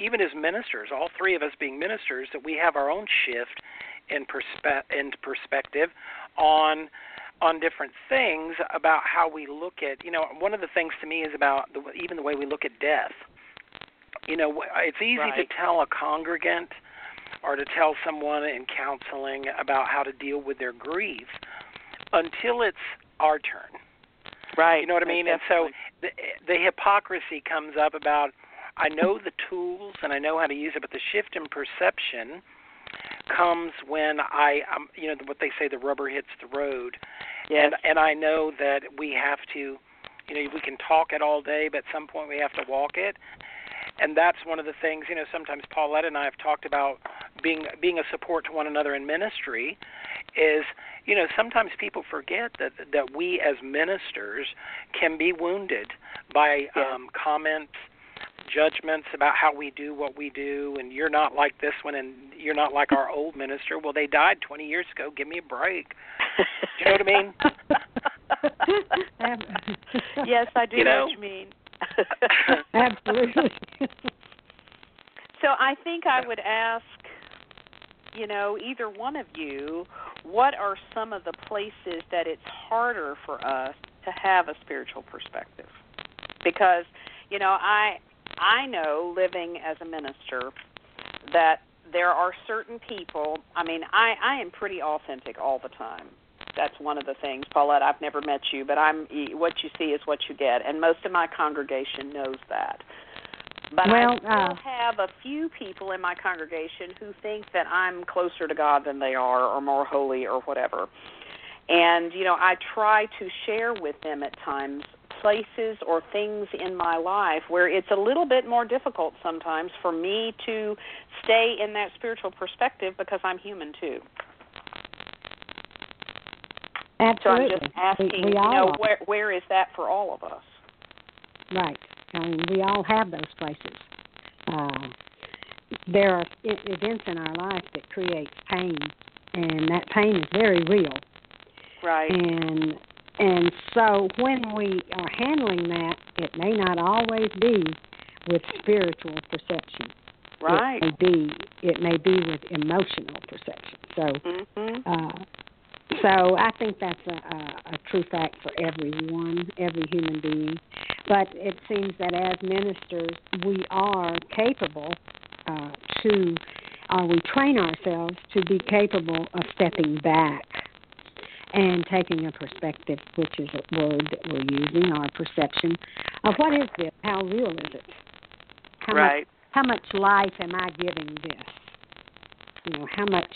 even as ministers, all three of us being ministers, that we have our own shift in perspe- in perspective on on different things about how we look at. You know, one of the things to me is about the, even the way we look at death. You know, it's easy right. to tell a congregant or to tell someone in counseling about how to deal with their grief until it's our turn. Right. You know what I mean? And so the the hypocrisy comes up about I know the tools and I know how to use it, but the shift in perception comes when I, um, you know, what they say, the rubber hits the road. Yes. And and I know that we have to, you know, we can talk it all day, but at some point we have to walk it. And that's one of the things, you know, sometimes Paulette and I have talked about being being a support to one another in ministry is you know sometimes people forget that that we as ministers can be wounded by Yeah. um comments judgments about how we do what we do and you're not like this one and you're not like our old minister well they died 20 years ago give me a break do you know what i mean yes, I do You know? what you mean. Absolutely. so I think I would ask, you know, either one of you, what are some of the places that it's harder for us to have a spiritual perspective? Because, you know, I I know living as a minister that there are certain people, I mean, I I am pretty authentic all the time that's one of the things. Paulette i've never met you but i'm what you see is what you get and most of my congregation knows that. But Well, i still uh, have a few people in my congregation who think that i'm closer to god than they are or more holy or whatever. And you know i try to share with them at times places or things in my life where it's a little bit more difficult sometimes for me to stay in that spiritual perspective because i'm human too so Absolutely. I'm just asking, we, we you all know, are. where where is that for all of us? Right. I mean, we all have those places. Uh, there are I- events in our life that create pain, and that pain is very real. Right. And and so when we are handling that, it may not always be with spiritual perception. right. It may be it may be with emotional perception. So Mhm. uh, so I think that's a, a, a true fact for everyone, every human being. But it seems that as ministers, we are capable uh, to, or we train ourselves to be capable of stepping back and taking a perspective, which is a word that we're using, our perception of what is this? How real is it? How much right. how much life am I giving this? You know, how much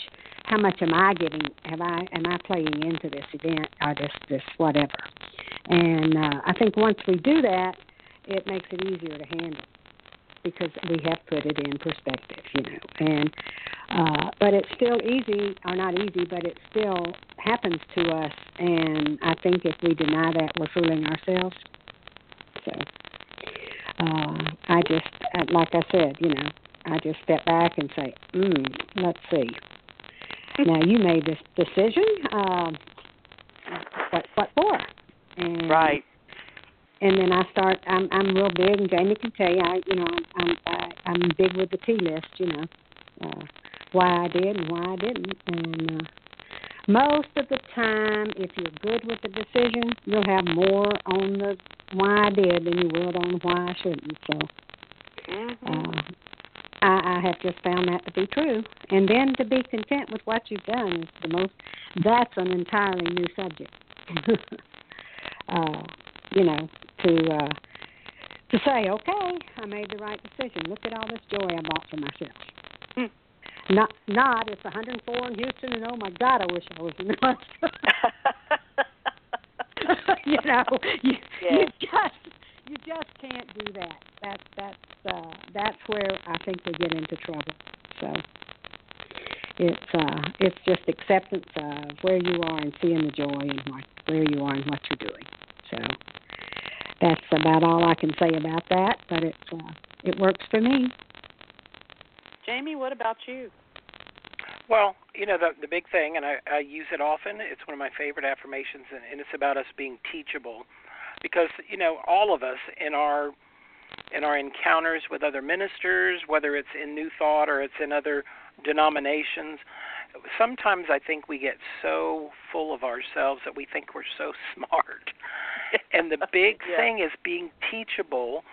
how much am I giving? Have I am I playing into this event or this this whatever? And uh, I think once we do that, it makes it easier to handle because we have put it in perspective, you know. And uh, but it's still easy, or not easy, but it still happens to us. And I think if we deny that, we're fooling ourselves. So uh, I just, like I said, you know, I just step back and say, mm, let's see. Now you made this decision. Um, what what for? And, Right. And then I start. I'm I'm real big, and Jamie can tell you. I you know I'm I, I'm big with the T list. You know, uh, why I did and why I didn't. And uh, most of the time, if you're good with the decision, you'll have more on the why I did than you would on why I shouldn't. So Mhm. uh, I, I have just found that to be true. And then to be content with what you've done is the most. That's an entirely new subject. uh, you know, to uh, to say, okay, I made the right decision. Look at all this joy I bought for myself. Hmm. Not, not it's 104 in Houston, and oh my God, I wish I was in the you know, you, you just you just can't do that. That's that's uh, that's where I think we get into trouble. So it's uh, it's just acceptance of where you are and seeing the joy and what, where you are and what you're doing. So that's about all I can say about that. But it uh, it works for me. Jamie, what about you? Well, you know the the big thing, and I, I use it often. It's one of my favorite affirmations, and, and it's about us being teachable, because you know all of us in our in our encounters with other ministers, whether it's in New Thought or it's in other denominations, sometimes I think we get so full of ourselves that we think we're so smart. and the big yeah. thing is being teachable.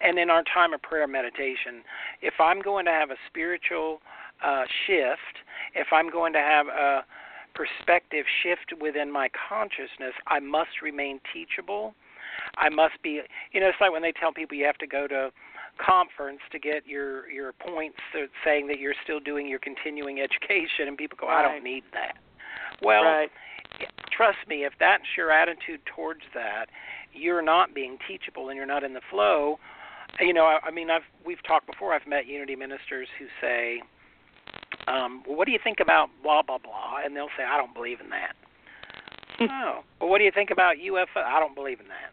And in our time of prayer meditation, if I'm going to have a spiritual uh, shift, if I'm going to have a perspective shift within my consciousness, I must remain teachable. I must be, you know, it's like when they tell people you have to go to conference to get your your points saying that you're still doing your continuing education, and people go, right. I don't need that. Well, right. trust me, if that's your attitude towards that, you're not being teachable and you're not in the flow. You know, I, I mean, I've we've talked before. I've met unity ministers who say, um, well, what do you think about blah blah blah? And they'll say, I don't believe in that. oh, well, what do you think about UFO? I don't believe in that.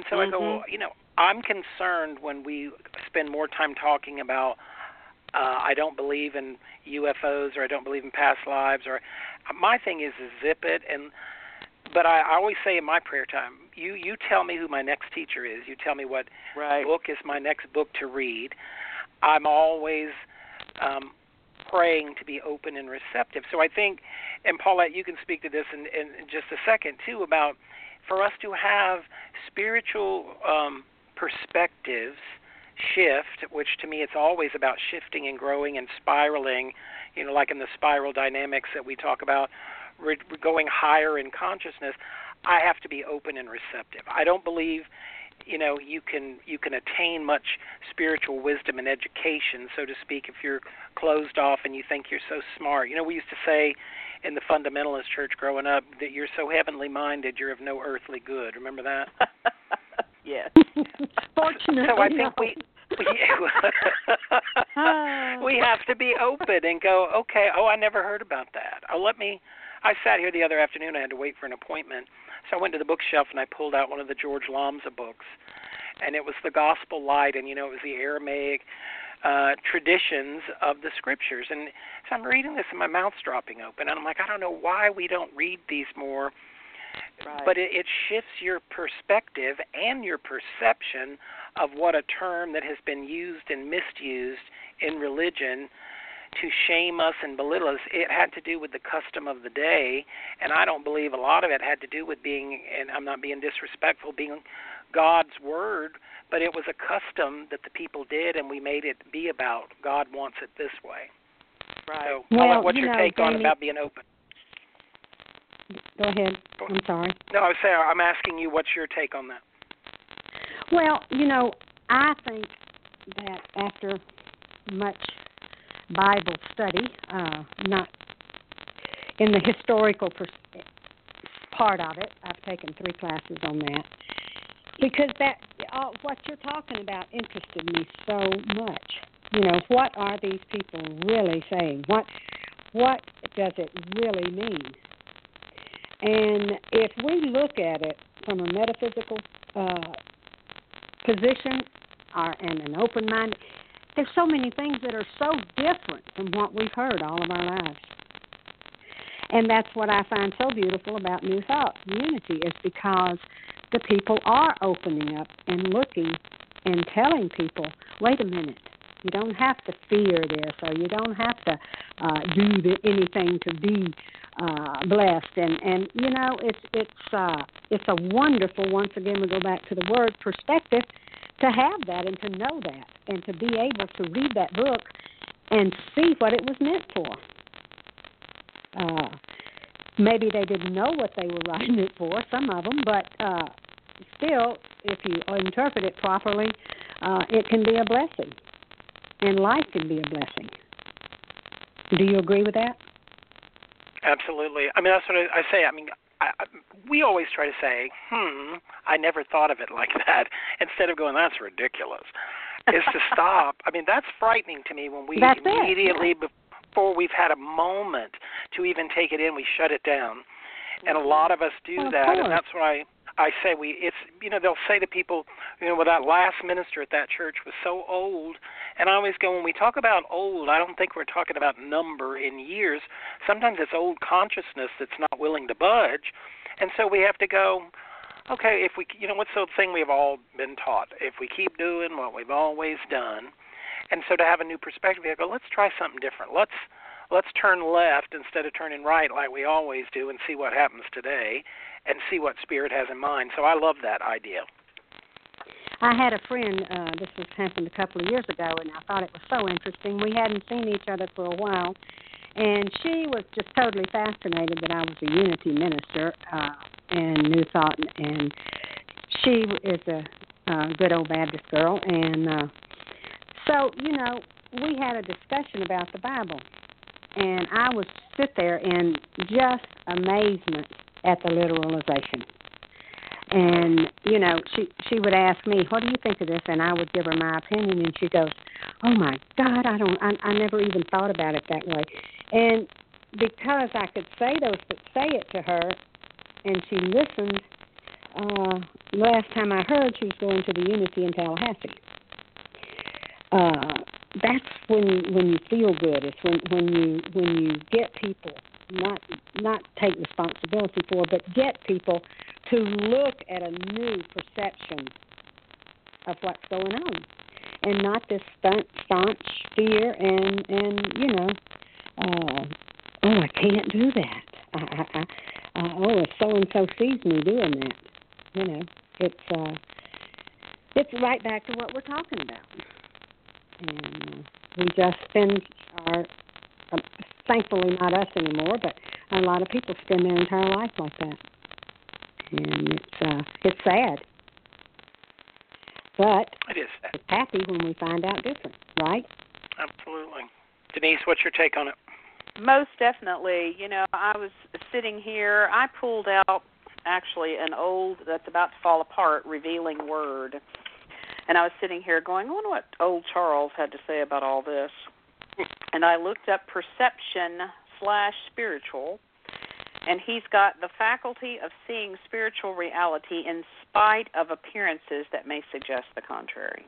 And so mm-hmm. I go, well, you know, I'm concerned when we spend more time talking about uh, I don't believe in UFOs or I don't believe in past lives or my thing is to zip it and but I, I always say in my prayer time, you you tell me who my next teacher is. You tell me what right. book is my next book to read. I'm always um, praying to be open and receptive. So I think, and Paulette, you can speak to this in, in just a second too about for us to have spiritual um, perspectives shift, which to me it's always about shifting and growing and spiraling, you know, like in the spiral dynamics that we talk about, we're going higher in consciousness. I have to be open and receptive. I don't believe you know you can you can attain much spiritual wisdom and education so to speak if you're closed off and you think you're so smart you know we used to say in the fundamentalist church growing up that you're so heavenly minded you're of no earthly good. Remember that? Yes. Fortunately so i think we we, ah. we have to be open and go okay oh i never heard about that. Oh let me i sat here the other afternoon i had to wait for an appointment. So I went to the bookshelf and I pulled out one of the George Lamsa books, and it was the Gospel Light, and you know it was the Aramaic uh, traditions of the scriptures. And so I'm reading this, and my mouth's dropping open, and I'm like, I don't know why we don't read these more. Right. But it, it shifts your perspective and your perception of what a term that has been used and misused in religion to shame us and belittle us. It had to do with the custom of the day, and I don't believe a lot of it had to do with being, and I'm not being disrespectful, being God's word, but it was a custom that the people did, and we made it be about God wants it this way. Right. So, well, what's you your know, take on about being open? Go ahead. I'm sorry. No, I was saying I'm asking you what's your take on that. Well, you know, I think that after much Bible study, uh, not in the historical pers- part of it. I've taken three classes on that because that uh, what you're talking about interested me so much. You know, what are these people really saying? What what does it really mean? And if we look at it from a metaphysical uh, position, or, and an open mind, there's so many things that are so different from what we've heard all of our lives. And that's what I find so beautiful about New Thought Unity is because the people are opening up and looking and telling people, wait a minute, you don't have to fear this or you don't have to uh, do the, anything to be uh, blessed. And and you know it's it's uh, it's a wonderful. Once again, we go back to the word perspective to have that and to know that and to be able to read that book and see what it was meant for. Uh, maybe they didn't know what they were writing it for, some of them, but uh, still, if you interpret it properly, uh, it can be a blessing, and life can be a blessing. Do you agree with that? Absolutely. I mean, that's what I, I say. I mean, I, we always try to say, "Hmm, I never thought of it like that," instead of going, "That's ridiculous." is to stop. I mean, that's frightening to me when we that's immediately yeah. before we've had a moment to even take it in, we shut it down. And a lot of us do well, that, and that's why I say we. It's you know they'll say to people, you know, well that last minister at that church was so old, and I always go when we talk about old, I don't think we're talking about number in years. Sometimes it's old consciousness that's not willing to budge, and so we have to go okay, if we, you know, what's the thing we've all been taught? If we keep doing what we've always done, and so to have a new perspective, we go, let's try something different. Let's let's turn left instead of turning right like we always do, and see what happens today, and see what Spirit has in mind. So I love that idea. I had a friend. Uh, this was happened a couple of years ago, and I thought it was so interesting. We hadn't seen each other for a while, and she was just totally fascinated that I was a Unity minister. Uh, and New Thought, and she is a, a good old Baptist girl, and uh, so you know we had a discussion about the Bible, and I would sit there in just amazement at the literalization. And you know, she she would ask me, "What do you think of this?" And I would give her my opinion, and she goes, "Oh my God, I don't, I, I never even thought about it that way." And because I could say those, but say it to her, and she listened. Uh, last time I heard, she was going to the Unity in Tallahassee. Uh, that's when when you feel good. It's when when you when you get people not not take responsibility for, but get people to look at a new perception of what's going on, and not this staunch, staunch fear and and you know, uh, oh I can't do that. I, I, I uh, oh, if so and so sees me doing that, you know, it's uh, it's right back to what we're talking about, and we just spend our, uh, thankfully not us anymore, but a lot of people spend their entire life like that, and it's uh, it's sad, but it is sad. it's happy when we find out different, right? Absolutely, Denise. What's your take on it? Most definitely. You know, I was sitting here. I pulled out actually an old that's about to fall apart revealing word. And I was sitting here going, I wonder what old Charles had to say about all this. And I looked up perception slash spiritual, and he's got the faculty of seeing spiritual reality in spite of appearances that may suggest the contrary.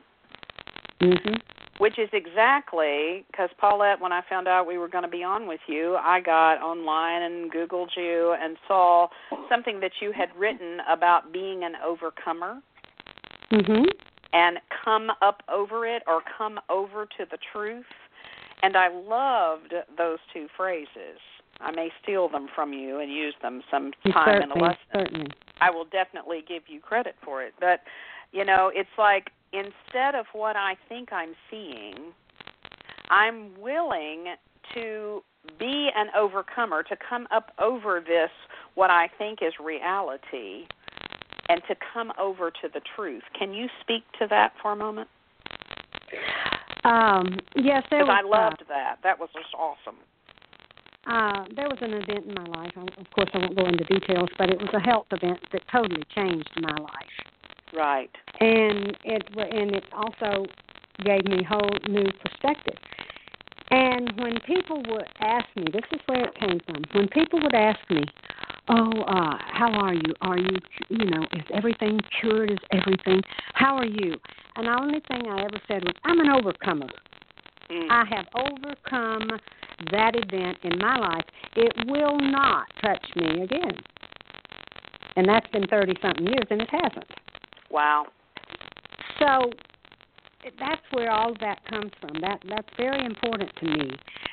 Mhm which is exactly because Paulette, when I found out we were going to be on with you, I got online and Googled you and saw something that you had written about being an overcomer. Mhm. And come up over it or come over to the truth. And I loved those two phrases. I may steal them from you and use them sometime in a lesson. Certainly. I will definitely give you credit for it. But, you know, it's like instead of what I think I'm seeing, I'm willing to be an overcomer, to come up over this, what I think is reality, and to come over to the truth. Can you speak to that for a moment? Um, yes, there was. I loved uh, that. That was just awesome. Uh, there was an event in my life. Of course, I won't go into details, but it was a health event that totally changed my life. Right. And it and it also gave me whole new perspective. And when people would ask me, this is where it came from. When people would ask me, "Oh, uh, how are you? Are you, you know, is everything cured? Is everything? How are you?" And the only thing I ever said was, "I'm an overcomer. Mm. I have overcome that event in my life. It will not touch me again." And that's been thirty something years, and it hasn't. Wow. So that's where all of that comes from. That that's very important to me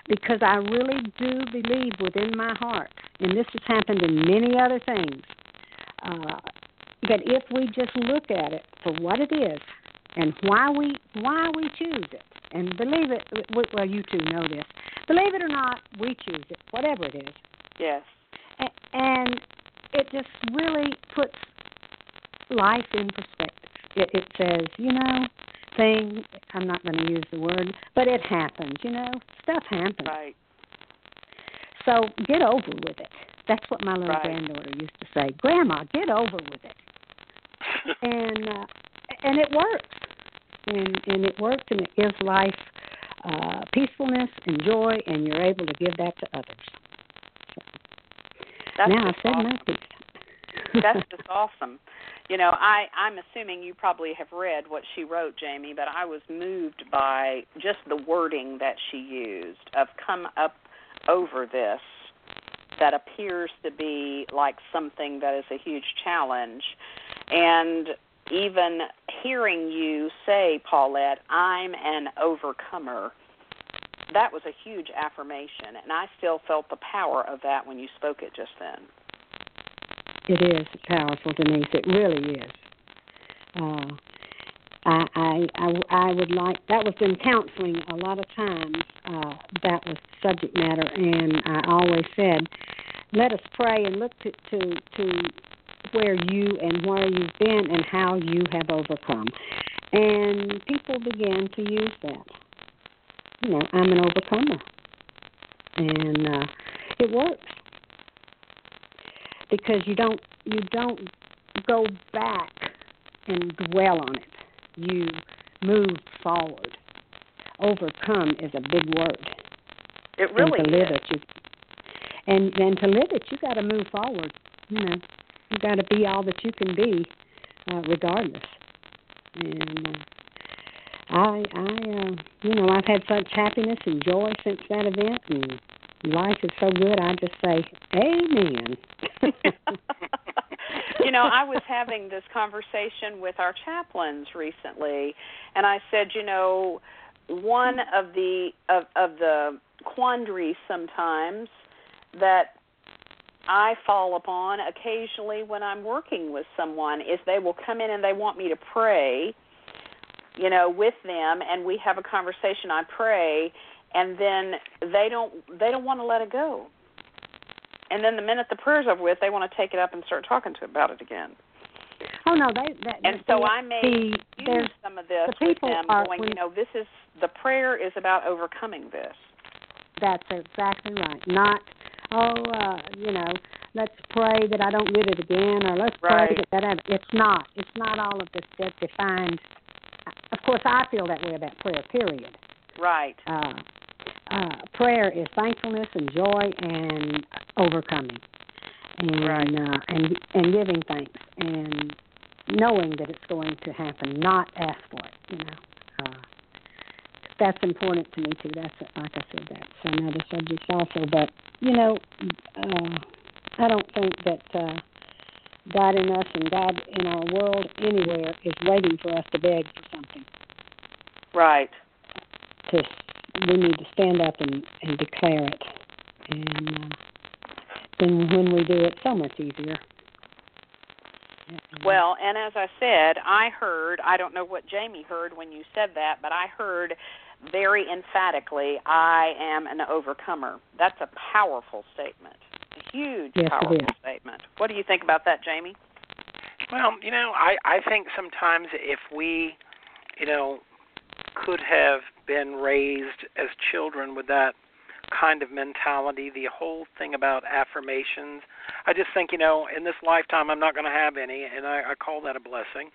because I really do believe within my heart, and this has happened in many other things, uh, that if we just look at it for what it is, and why we why we choose it. And believe it, well, you two know this. Believe it or not, we choose it, whatever it is. Yes. And it just really puts life in perspective. It, it says, you know, thing. I'm not going to use the word, but it happens. You know, stuff happens. Right. So get over with it. That's what my little right. granddaughter used to say. Grandma, get over with it. and uh, and it works. And and it works, and it gives life uh, peacefulness and joy, and you're able to give that to others. So, That's now I've said awesome. my piece. That's just awesome. You know, I I'm assuming you probably have read what she wrote, Jamie, but I was moved by just the wording that she used of come up over this that appears to be like something that is a huge challenge and even hearing you say, Paulette, I'm an overcomer, that was a huge affirmation, and I still felt the power of that when you spoke it just then. It is powerful, Denise. It really is. Uh, I, I, I, would like that was in counseling a lot of times. Uh, that was subject matter, and I always said, let us pray and look to to to where you and where you've been and how you have overcome. And people began to use that. You know, I'm an overcomer, and uh, it works because you don't you don't go back and dwell on it. You move forward. Overcome is a big word. It really and to live is. it, you and and to live it, you got to move forward. You know, you got to be all that you can be, uh, regardless. And uh, I, I, uh, you know, I've had such happiness and joy since that event, and life is so good. I just say, Amen. you know, I was having this conversation with our chaplains recently, and I said, you know, one of the of, of the quandaries sometimes that I fall upon occasionally when I'm working with someone is they will come in and they want me to pray, you know, with them, and we have a conversation. I pray, and then they don't they don't want to let it go. And then the minute the prayer's over with, they want to take it up and start talking to about it again. oh no, they. That, And the, so I may the, use some of this the with people them, are- going, when- you know, this is the prayer is about overcoming this. That's exactly right. Not, oh, uh, you know, let's pray that I don't get it again, or let's Right. pray that, that it's not. It's not all of this that defined. Of course, I feel that way about prayer. Period. Right. Uh, uh, prayer is thankfulness and joy and overcoming, and Right. uh, and and giving thanks and knowing that it's going to happen, not ask for it. You know. Uh, that's important to me too. That's like I said, that's another subject also. But you know, uh, I don't think that uh, God in us and God in our world anywhere is waiting for us to beg for something. Right. To we need to stand up and and declare it, and uh, then when we do it, so much easier. Mm-hmm. Well, and as I said, I heard, I don't know what Jamie heard when you said that, but I heard very emphatically, I am an overcomer. That's a powerful statement. A huge, Yes, powerful statement. What do you think about that, Jamie? Well, you know, I I think sometimes if we, you know, could have been raised as children with that kind of mentality, the whole thing about affirmations, I just think, you know, in this lifetime I'm not going to have any, and I, I call that a blessing.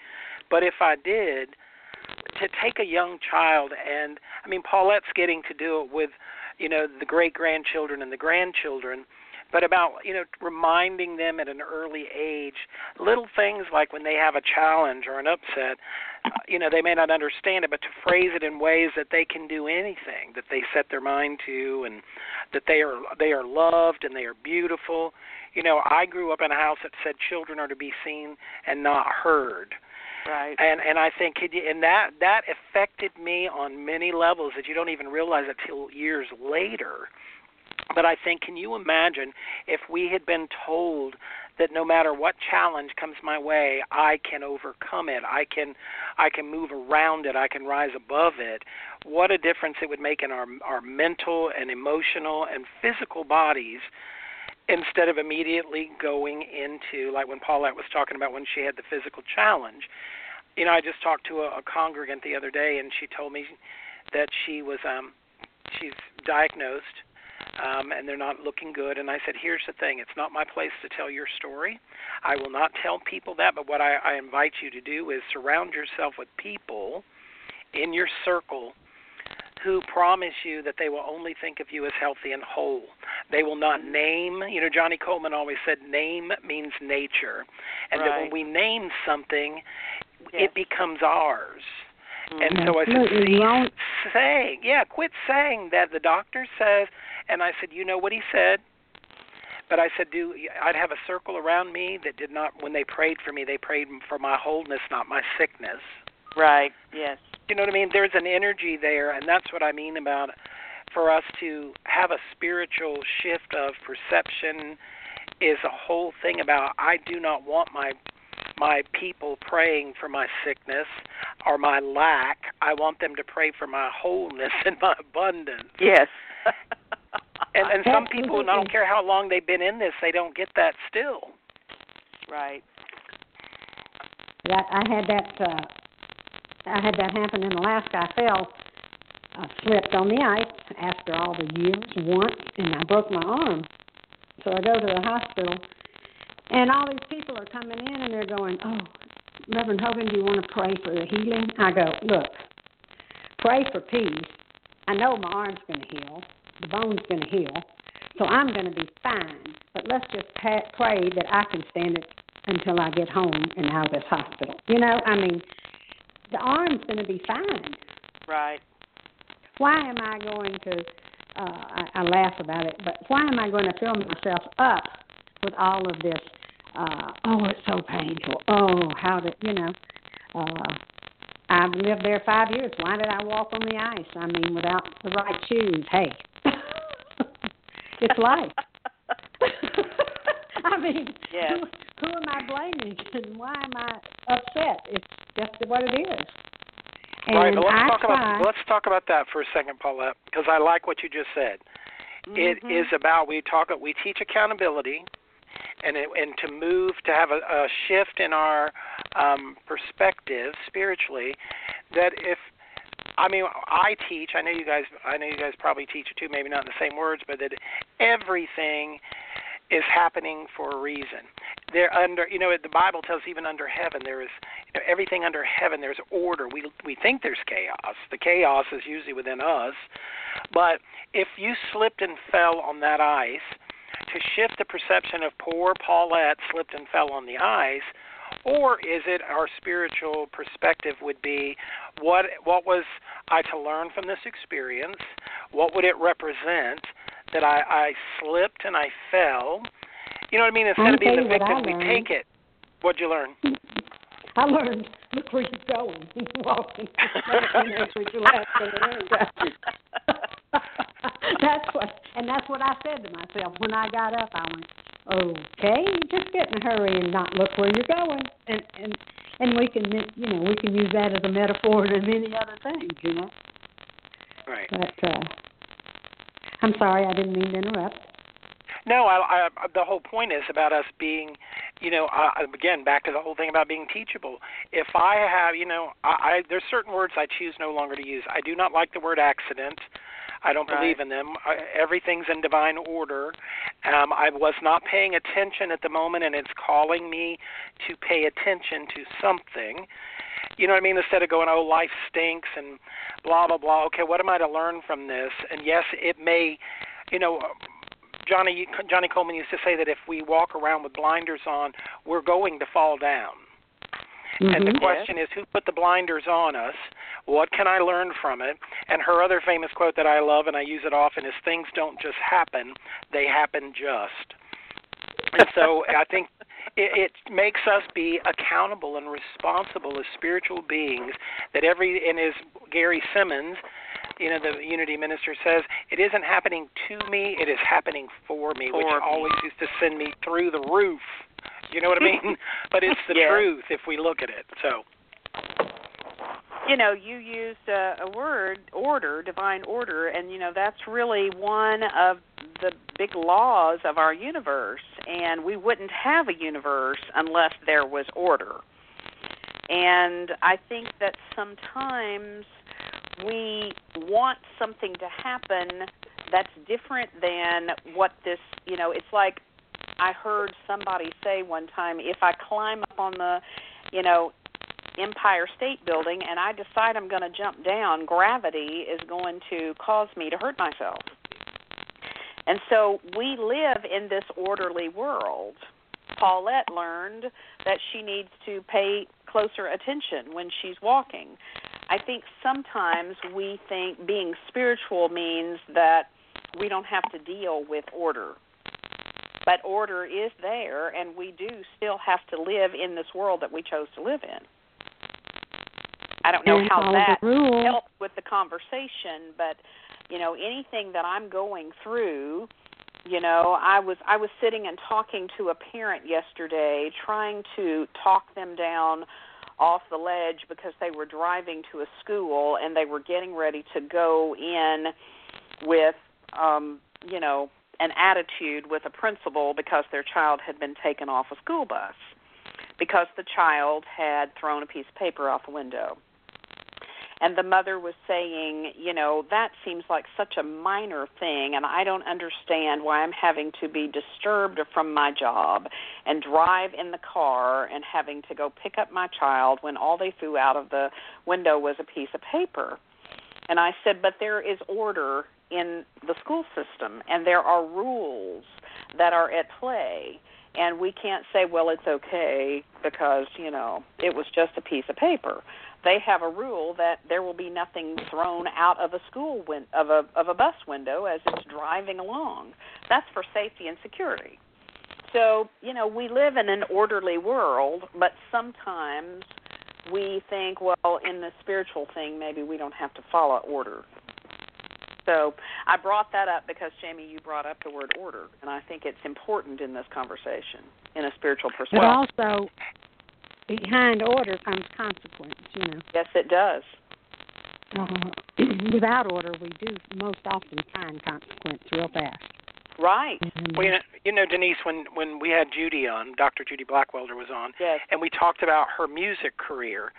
But if I did, to take a young child and I mean Paulette's getting to do it with, you know, the great grandchildren and the grandchildren but about you know reminding them at an early age little things like when they have a challenge or an upset uh, you know they may not understand it but to phrase it in ways that they can do anything that they set their mind to and that they are they are loved and they are beautiful you know i grew up in a house that said children are to be seen and not heard Right. and and I think and that that affected me on many levels that you don't even realize until years later. But I think, can you imagine if we had been told that no matter what challenge comes my way, I can overcome it. I can I can move around it. I can rise above it. What a difference it would make in our our mental and emotional and physical bodies instead of immediately going into like when Paulette was talking about when she had the physical challenge. You know, I just talked to a, a congregant the other day and she told me that she was um she's diagnosed um, and they're not looking good. And I said, here's the thing: it's not my place to tell your story. I will not tell people that. But what I, I invite you to do is surround yourself with people in your circle who promise you that they will only think of you as healthy and whole. They will not name, you know, Johnnie Colemon always said, name means nature. And right. that when we name something, yes. it becomes ours. Mm-hmm. And so I said, cease saying, yeah, quit saying that the doctor says. And I said, you know what he said? But I said, do I'd have a circle around me that did not. When they prayed for me, they prayed for my wholeness, not my sickness. Right. Yes. You know what I mean? There's an energy there, and that's what I mean about for us to have a spiritual shift of perception is a whole thing about I do not want my my people praying for my sickness or my lack. I want them to pray for my wholeness and my abundance. Yes. and and some people, and I don't care how long they've been in this, they don't get that still. Right. Yeah, I had that. uh I had that happen in Alaska. I fell, I slipped on the ice after all the years once, and I broke my arm. So I go to the hospital, and all these people are coming in, and they're going, "Oh, Reverend Hogan, do you want to pray for the healing?" I go, "Look, pray for peace. I know my arm's going to heal, the bone's going to heal, so I'm going to be fine. But let's just pa- pray that I can stand it until I get home and out of this hospital. You know, I mean." the arm's going to be fine. Right. Why am I going to? Uh, I, I laugh about it, but why am I going to fill myself up with all of this? Uh, oh, it's so painful. Oh, how did you know? Uh, I've lived there five years. Why did I walk on the ice? I mean, without the right shoes. Hey, it's life. I mean, yes. who, who am I blaming and why am I upset? It's just what it is. And right, but let's I talk try, about let's talk about that for a second, Paulette, because I like what you just said. Mm-hmm. It is about we talk we teach accountability, and it, and to move to have a, a shift in our um, perspective spiritually. That if I mean, I teach. I know you guys. I know you guys probably teach it too. Maybe not in the same words, but that everything is happening for a reason. There under you know the Bible tells even under heaven there is you know, everything under heaven there's order. We we think there's chaos. The chaos is usually within us. But if you slipped and fell on that ice, to shift the perception of poor Paulette slipped and fell on the ice, or is it our spiritual perspective would be what what was I to learn from this experience? What would it represent? that I, I slipped and I fell. You know what I mean? Instead I'll of being the victim, we take it. What'd you learn? I learned look where you're going. Walking. That's what you left in the That's what, and that's what I said to myself when I got up. I went, okay, just get in a hurry and not look where you're going, and and and we can, you know, we can use that as a metaphor to many other things, you know. Right. But uh, I'm sorry, I didn't mean to interrupt. No, I, I, the whole point is about us being, you know, uh, again back to the whole thing about being teachable. If I have, you know, I, I there's certain words I choose no longer to use. I do not like the word accident. I don't Right. believe in them. I, everything's in divine order. Um, I was not paying attention at the moment, and it's calling me to pay attention to something. You know what I mean? Instead of going, "Oh, life stinks," and blah blah blah. Okay, what am I to learn from this? And yes, it may, you know. Johnnie Johnnie Colemon used to say that if we walk around with blinders on, we're going to fall down. And the Mhm. question is, who put the blinders on us? What can I learn from it? And her other famous quote that I love, and I use it often, is things don't just happen, they happen just. And so I think it, it makes us be accountable and responsible as spiritual beings. That every, and as Gary Simmons, you know, the unity minister says, it isn't happening to me, it is happening for me, which me. always used to send me through the roof You know what I mean? but it's the yeah. truth if we look at it. So you know you used a, a word order divine order and you know that's really one of the big laws of our universe and we wouldn't have a universe unless there was order and i think that sometimes we want something to happen that's different than what this you know it's like i heard somebody say one time if i climb up on the you know Empire State Building and I decide I'm going to jump down, gravity is going to cause me to hurt myself. And so we live in this orderly world. Paulette learned that she needs to pay closer attention when she's walking. I think sometimes we think being spiritual means that we don't have to deal with order. But order is there, and we do still have to live in this world that we chose to live in. I don't know and how that helps with the conversation, but you know, anything that I'm going through, you know, I was I was sitting and talking to a parent yesterday, trying to talk them down off the ledge because they were driving to a school and they were getting ready to go in with um, you know, an attitude with a principal because their child had been taken off a school bus because the child had thrown a piece of paper out the window and the mother was saying, you know, that seems like such a minor thing and I don't understand why I'm having to be disturbed from my job and drive in the car and having to go pick up my child when all they threw out of the window was a piece of paper. And I said, but there is order in the school system and there are rules that are at play and we can't say well it's okay because you know it was just a piece of paper they have a rule that there will be nothing thrown out of a school win- of a of a bus window as it's driving along. That's for safety and security. So, you know, we live in an orderly world, but sometimes we think, well, in the spiritual thing, maybe we don't have to follow order. So I brought that up because Jamie, you brought up the word order, and I think it's important in this conversation in a spiritual perspective. But also, behind order comes consequence, you know. Yes, it does. Uh, without order, we do most often find consequence real fast. Right. And, Well, you know, you know, Denise, when when we had Judy on, Dr. Judy Blackwelder was on, Yes. and we talked about her music career.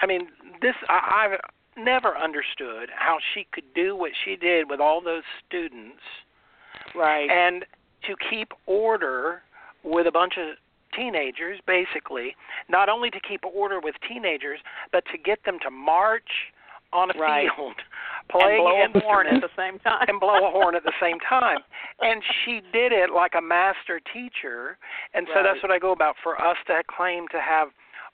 I mean, this I, I've never understood how she could do what she did with all those students, Right. and to keep order with a bunch of teenagers, basically. Not only to keep order with teenagers, but to get them to march on a Right. field, and playing blow a horn at the same time. and blow a horn at the same time. And she did it like a master teacher. And so Right. that's what I go about. For us to claim to have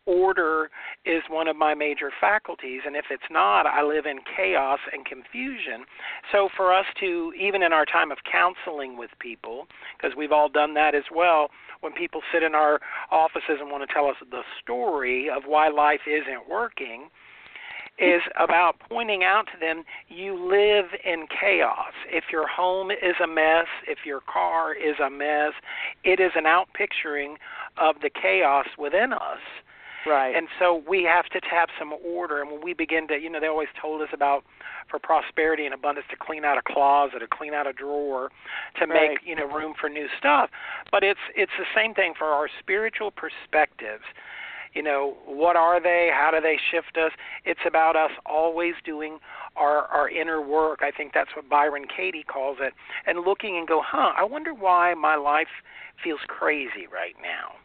order is one of my major faculties. And if it's not, I live in chaos and confusion. So for us to, even in our time of counseling with people, because we've all done that as well, when people sit in our offices and want to tell us the story of why life isn't working, is about pointing out to them you live in chaos. If your home is a mess, if your car is a mess, it is an outpicturing of the chaos within us. Right. And so we have to have some order. And when we begin to, you know, they always told us about for prosperity and abundance to clean out a closet, to clean out a drawer, to Right. make you know room for new stuff. But it's it's the same thing for our spiritual perspectives. You know, what are they? How do they shift us? It's about us always doing our our inner work. I think that's what Byron Katie calls it, and looking and go, huh? I wonder why my life feels crazy right now,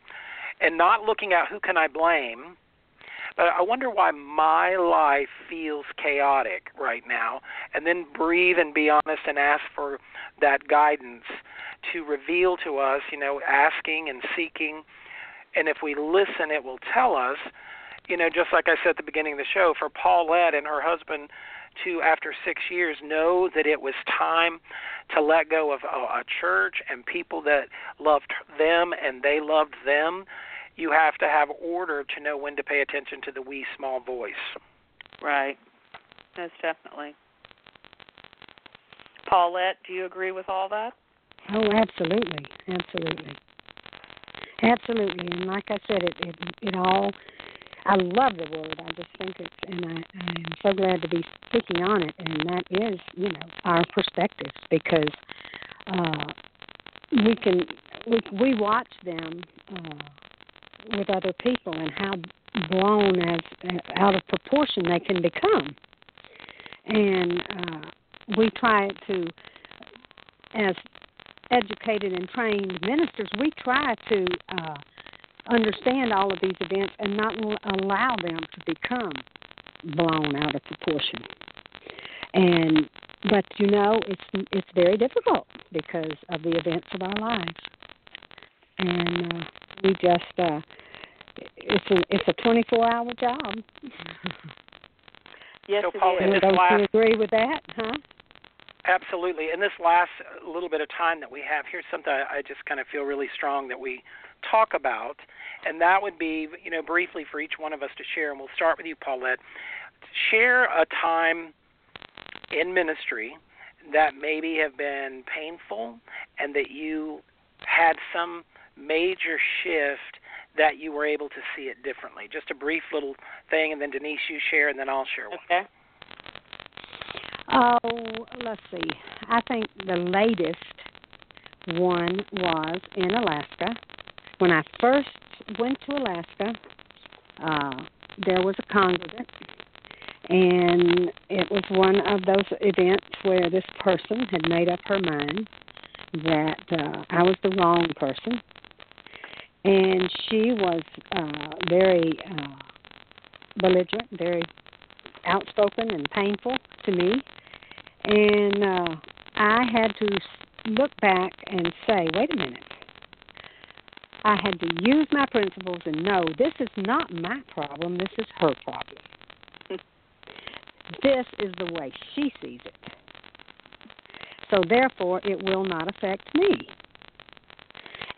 and not looking at who can I blame, but I wonder why my life feels chaotic right now, and then breathe and be honest and ask for that guidance to reveal to us, you know, asking and seeking and if we listen, it will tell us. You know, just like I said at the beginning of the show, for Paulette and her husband to, after six years, know that it was time to let go of a, a church and people that loved them and they loved them. You have to have order to know when to pay attention to the wee small voice. Right. Most definitely. Paulette, do you agree with all that? Oh, absolutely, absolutely. Absolutely, and like I said, it it, it all. I love the word. I just think it's, and I, I am so glad to be speaking on it. And that is, you know, our perspectives because uh, we can we we watch them uh, with other people and how blown as uh, out of proportion they can become, and uh, we try to as educated and trained ministers, we try to uh, understand all of these events and not allow them to become blown out of proportion. And but you know, it's it's very difficult because of the events of our lives, and uh, we just uh, it's a it's a 24 hour job. yes, so, Paul, it is. Don't last, you agree with that, huh? Absolutely. In this last little bit of time that we have, here's something I just kind of feel really strong that we talk about, and that would be, you know, briefly for each one of us to share. And we'll start with you, Paulette. Share a time in ministry that maybe have been painful and that you had some major shift that you were able to see it differently. Just a brief little thing, and then Denise, you share, and then I'll share one. Okay. Oh, let's see. I think the latest one was in Alaska. When I first went to Alaska, uh, there was a congregant, and it was one of those events where this person had made up her mind that uh, I was the wrong person, and she was uh, very uh, belligerent, very outspoken and painful to me and uh, I had to look back and say, wait a minute. I had to use my principles and know this is not my problem, this is her problem. this is the way she sees it. So therefore, it will not affect me.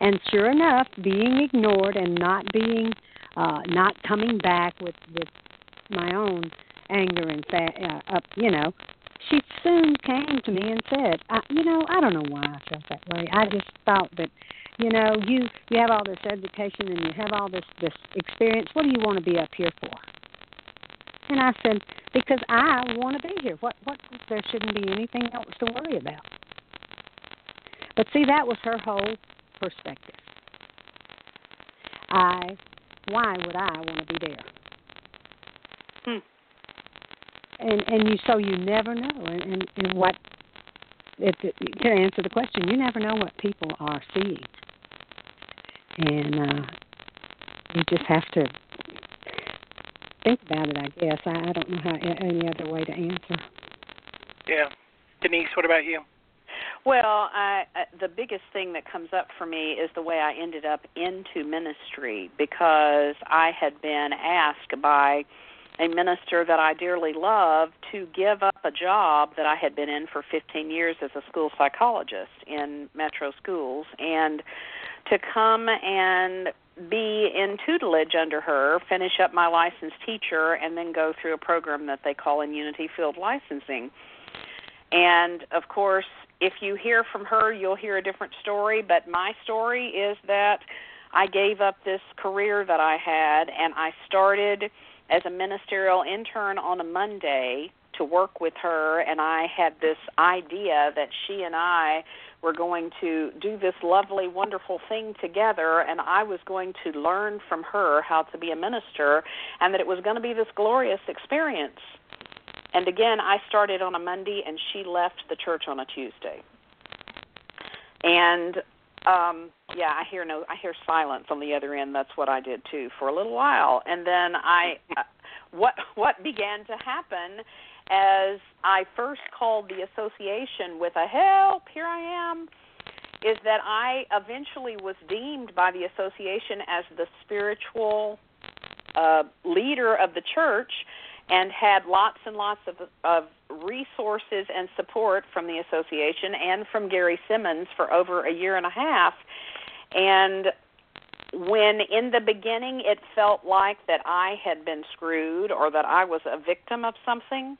And sure enough, being ignored and not being, uh, not coming back with with my own anger and fa- uh, up, you know, she soon came to me and said, I, "You know, I don't know why I felt that way. I just thought that, you know, you you have all this education and you have all this this experience. What do you want to be up here for?" And I said, "Because I want to be here. What what there shouldn't be anything else to worry about." But see, that was her whole perspective. I, why would I want to be there? Hmm and and you so you never know and and, and what it, to answer the question you never know what people are seeing and uh you just have to think about it i guess. I, I don't know how any other way to answer. Yeah. Denise what about you? Well, I, I, the biggest thing that comes up for me is the way I ended up into ministry because I had been asked by a minister that I dearly love to give up a job that I had been in for 15 years as a school psychologist in metro schools. And to come and be in tutelage under her, finish up my licensed teacher, and then go through a program that they call in Unity Field Licensing. And of course, if you hear from her, you'll hear a different story, but my story is that I gave up this career that I had and I started as a ministerial intern on a Monday to work with her, and I had this idea that she and I were going to do this lovely, wonderful thing together, and I was going to learn from her how to be a minister, and that it was going to be this glorious experience. And again, I started on a Monday, and she left the church on a Tuesday. And um yeah i hear no i hear silence on the other end that's what i did too for a little while and then i uh, what what began to happen as i first called the association with a help here i am is that i eventually was deemed by the association as the spiritual uh leader of the church and had lots and lots of, of resources and support from the association and from Gary Simmons for over a year and a half. And when in the beginning it felt like that I had been screwed or that I was a victim of something,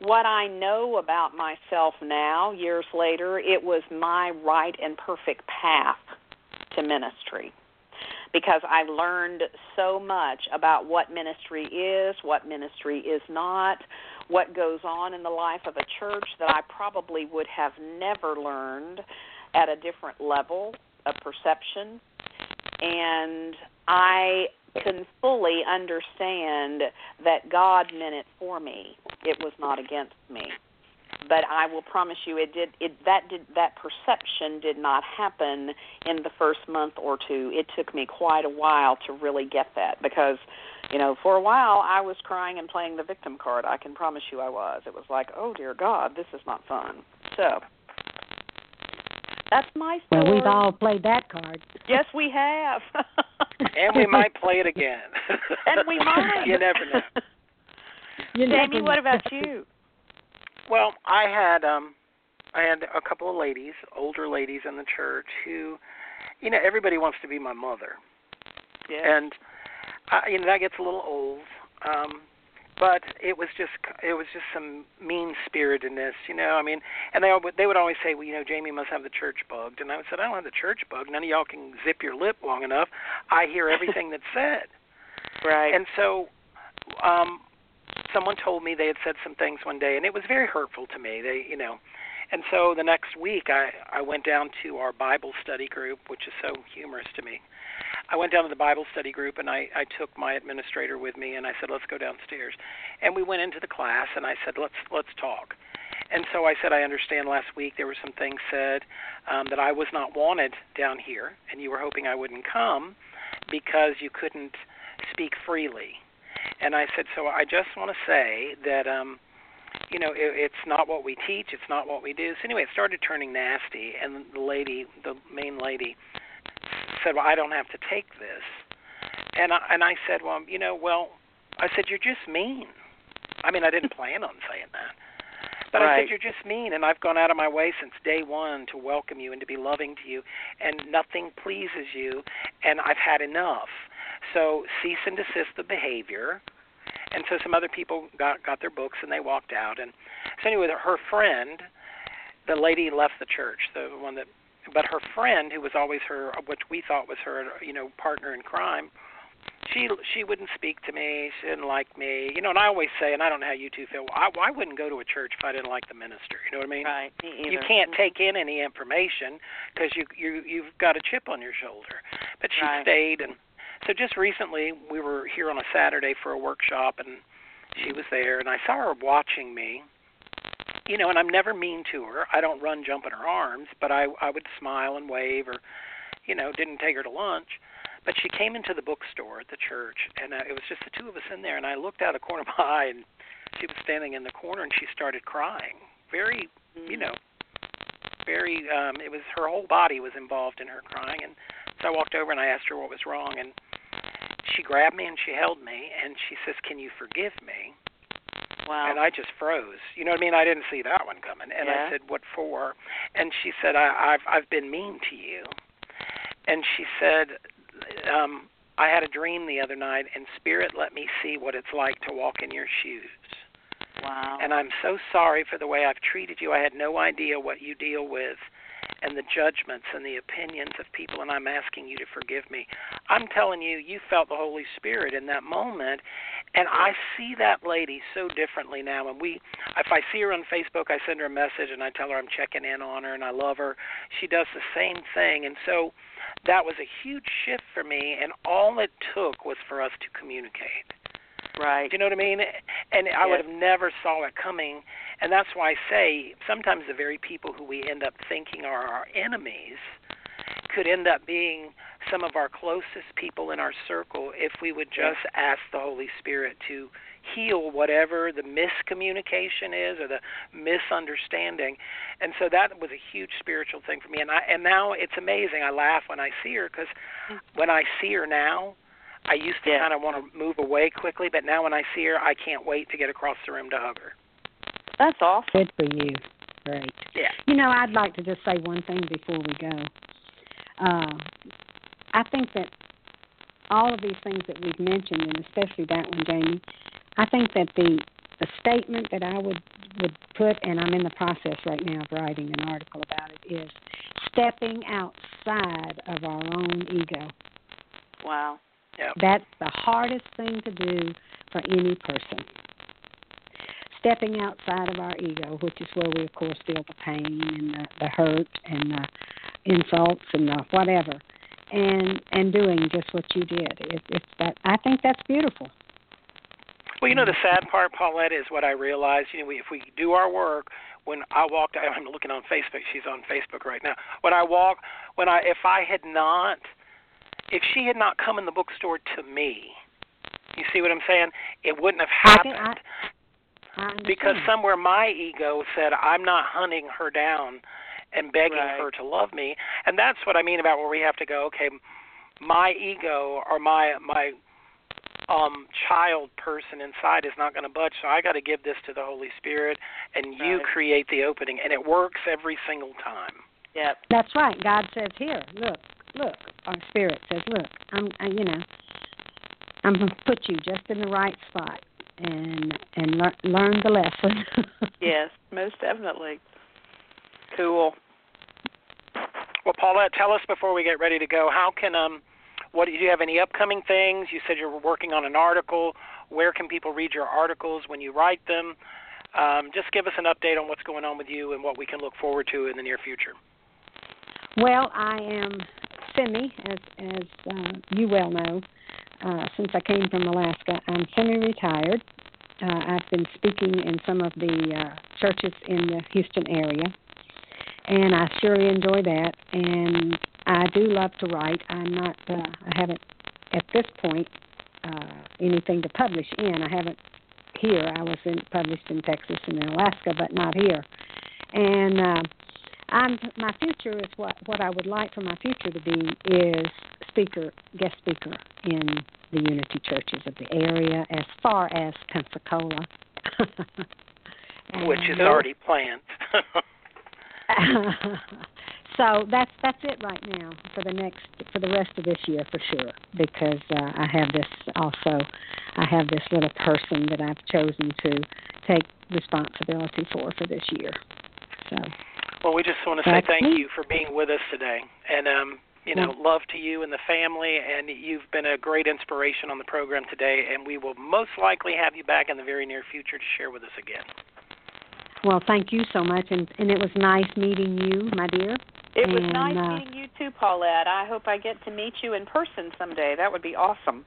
what I know about myself now, years later, it was my right and perfect path to ministry. because I learned so much about what ministry is, what ministry is not, what goes on in the life of a church that I probably would have never learned at a different level of perception. And I can fully understand that God meant it for me. It was not against me. But I will promise you, it did. It that did that perception did not happen in the first month or two. It took me quite a while to really get that because, you know, for a while I was crying and playing the victim card. I can promise you, I was. It was like, oh dear God, this is not fun. So that's my story. Well, we've all played that card. Yes, we have. and we might play it again. and we might. you never know. You Jamie, never what about you? Well, I had um I had a couple of ladies, older ladies in the church who you know, everybody wants to be my mother. Yes. And I, you know, that gets a little old. Um but it was just it was just some mean spiritedness, you know. I mean, and they al- they would always say, well, you know, Jamie must have the church bugged, and I would said, I don't have the church bugged. None of y'all can zip your lip long enough. I hear everything that's said. right. And so, um, someone told me they had said some things one day, and it was very hurtful to me. They, you know, and so the next week I I went down to our Bible study group, which is so humorous to me. I went down to the Bible study group, and I I took my administrator with me, and I said, let's go downstairs, and we went into the class, and I said, let's let's talk. And so I said, I understand last week there were some things said um, that I was not wanted down here, and you were hoping I wouldn't come because you couldn't speak freely. And I said, so I just want to say that, um, you know, it, it's not what we teach, it's not what we do. So anyway, it started turning nasty, and the lady, the main lady, said, well, I don't have to take this. And I, and I said, well, you know, well, I said you're just mean. I mean, I didn't plan on saying that. But I said you're just mean, and I've gone out of my way since day one to welcome you and to be loving to you, and nothing pleases you, and I've had enough. So cease and desist the behavior. And so some other people got got their books and they walked out. And so anyway, her friend, the lady left the church, the one that, but her friend, who was always her, which we thought was her, you know, partner in crime, she she wouldn't speak to me. She didn't like me. You know, and I always say, and I don't know how you two feel. I, I wouldn't go to a church if I didn't like the minister. You know what I mean? right. Me you can't mm-hmm. take in any information because you you you've got a chip on your shoulder. But she Right. stayed, and so just recently we were here on a Saturday for a workshop, and she was there, and I saw her watching me. You know, and I'm never mean to her. I don't run, jump in her arms, but I I would smile and wave, or you know, didn't take her to lunch. But she came into the bookstore at the church, and uh, it was just the two of us in there. And I looked out of the corner of my eye, and she was standing in the corner, and she started crying, very you know, very um it was her whole body was involved in her crying and so I walked over and I asked her what was wrong and she grabbed me and she held me and she says, "Can you forgive me?" Wow. And I just froze. You know what I mean? I didn't see that one coming. And Yeah. I said, "What for?" And she said, I, "I've I've been mean to you." And she said, um, "I had a dream the other night, and Spirit let me see what it's like to walk in your shoes." wow. And I'm so sorry for the way I've treated you. I had no idea what you deal with and the judgments and the opinions of people, and I'm asking you to forgive me. I'm telling you, you felt the Holy Spirit in that moment, and I see that lady so differently now. And we, if I see her on Facebook, I send her a message and I tell her I'm checking in on her and I love her. She does the same thing, and so that was a huge shift for me. And all it took was for us to communicate. Right. Do you know what I mean? And I would have never saw it coming. And that's why I say sometimes the very people who we end up thinking are our enemies could end up being some of our closest people in our circle if we would just ask the Holy Spirit to heal whatever the miscommunication is or the misunderstanding. And so that was a huge spiritual thing for me. And I and now it's amazing. I laugh when I see her because mm. when I see her now, I used to Yeah. kind of want to move away quickly, but now when I see her, I can't wait to get across the room to hug her. That's awesome. Good for you. Great. Yeah. You know, I'd like to just say one thing before we go. Uh, I think that all of these things that we've mentioned, and especially that one, Jamie, I think that the the statement that I would would put, and I'm in the process right now of writing an article about it, is stepping outside of our own ego. Wow. Yeah. That's the hardest thing to do for any person. Stepping outside of our ego, which is where we, of course, feel the pain and the, the hurt and the insults and the whatever, and and doing just what you did. It, it's that I think that's beautiful. Well, you know the sad part, Paulette, is what I realized. You know, we, if we do our work, when I walked, I'm looking on Facebook. She's on Facebook right now. When I walk, when I, if I had not, if she had not come in the bookstore to me, you see what I'm saying? It wouldn't have happened. I, I because somewhere my ego said I'm not hunting her down and begging right. her to love me, and that's what I mean about where we have to go. Okay, my ego or my my um child person inside is not going to budge, so I got to give this to the Holy Spirit, and you create the opening, and it works every single time. Yep. That's right. God says, "Here, look, look." Our spirit says, "Look, I'm, I, you know, I'm gonna put you just in the right spot and and lear- learn the lesson." Yes, most definitely. Cool. Well, Paulette, tell us before we get ready to go, how can um, what do you have any upcoming things? You said you're working on an article. Where can people read your articles when you write them? Um, just give us an update on what's going on with you and what we can look forward to in the near future. Well, I am semi, as as uh, you well know, uh, since I came from Alaska. I'm semi-retired. Uh, I've been speaking in some of the uh, churches in the Houston area, and I surely enjoy that. And I do love to write. I'm not. Uh, I haven't at this point uh, anything to publish in. I haven't here. I was in, published in Texas and in Alaska, but not here. And uh, I'm my future is what what I would like for my future to be is speaker guest speaker in the Unity churches of the area as far as Pensacola. which is already planned. so that's that's it right now for the next for the rest of this year for sure because uh, I have this also I have this little person that I've chosen to take responsibility for for this year. So well, we just want to say That's thank me. you for being with us today, and um, you know, love to you and the family. And you've been a great inspiration on the program today, and we will most likely have you back in the very near future to share with us again. well, thank you so much, and and it was nice meeting you, my dear. It was And, nice uh, meeting you too, Paulette. I hope I get to meet you in person someday. That would be awesome.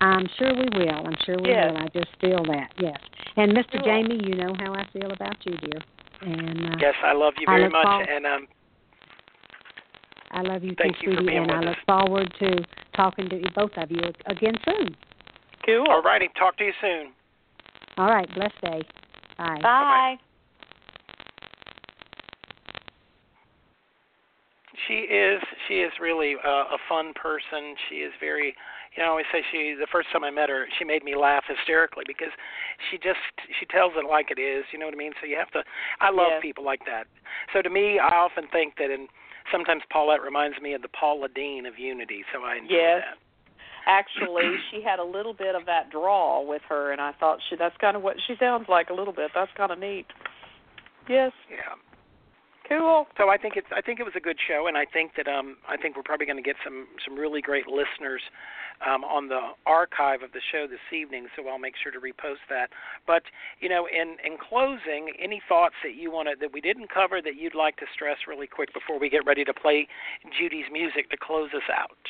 I'm sure we will. I'm sure we Yes. will. I just feel that. Yes. And Mr. Cool. Jamie, you know how I feel about you, dear. And uh, Yes, I love you very much, forward- and um, I love you Thank too, you for sweetie, being and with I us. look forward to talking to you, both of you again soon. Cool. all righty, talk to you soon. All right. Blessed day. Bye. Bye. She is she is really a, a fun person. She is very you know, I always say she the first time I met her, she made me laugh hysterically because she just she tells it like it is, you know what I mean? So you have to I love Yes. people like that. So to me, I often think that and sometimes Paulette reminds me of the Paula Deen of Unity, so I enjoy Yes. that. Actually, she had a little bit of that drawl with her, and I thought she that's kind of what she sounds like a little bit. That's kind of neat. Yes. Yeah. Cool. So I think it's I think it was a good show, and I think that um I think we're probably going to get some some really great listeners um, on the archive of the show this evening. So I'll make sure to repost that. But you know, in in closing, any thoughts that you want that we didn't cover that you'd like to stress really quick before we get ready to play Judy's music to close us out?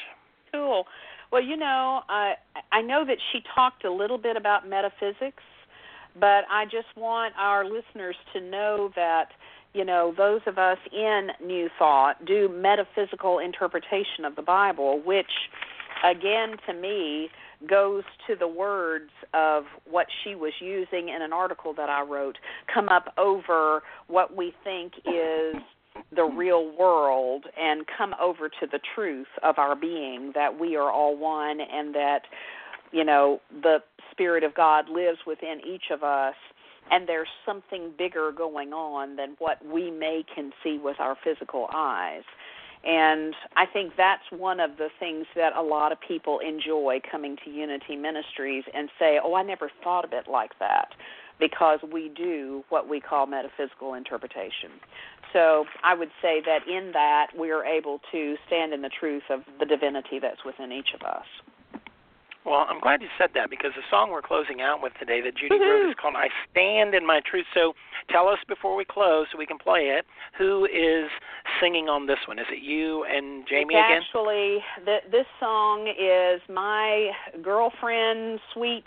Cool. Well, you know, I I know that she talked a little bit about metaphysics, but I just want our listeners to know that you know those of us in New Thought do metaphysical interpretation of the Bible, which again to me goes to the words of what she was using in an article that I wrote come up over what we think is the real world and come over to the truth of our being that we are all one and that you know the spirit of God lives within each of us and there's something bigger going on than what we may can see with our physical eyes. And I think that's one of the things that a lot of people enjoy coming to Unity Ministries and say, "Oh, I never thought of it like that." because we do what we call metaphysical interpretation. So I would say that in that we are able to stand in the truth of the divinity that's within each of us. Well, I'm glad you said that because the song we're closing out with today that Judy Woo-hoo. wrote is called I Stand in My Truth. So tell us before we close so we can play it, who is singing on this one? Is it you and Jamie it's again? Actually, th- this song is my girlfriend, sweet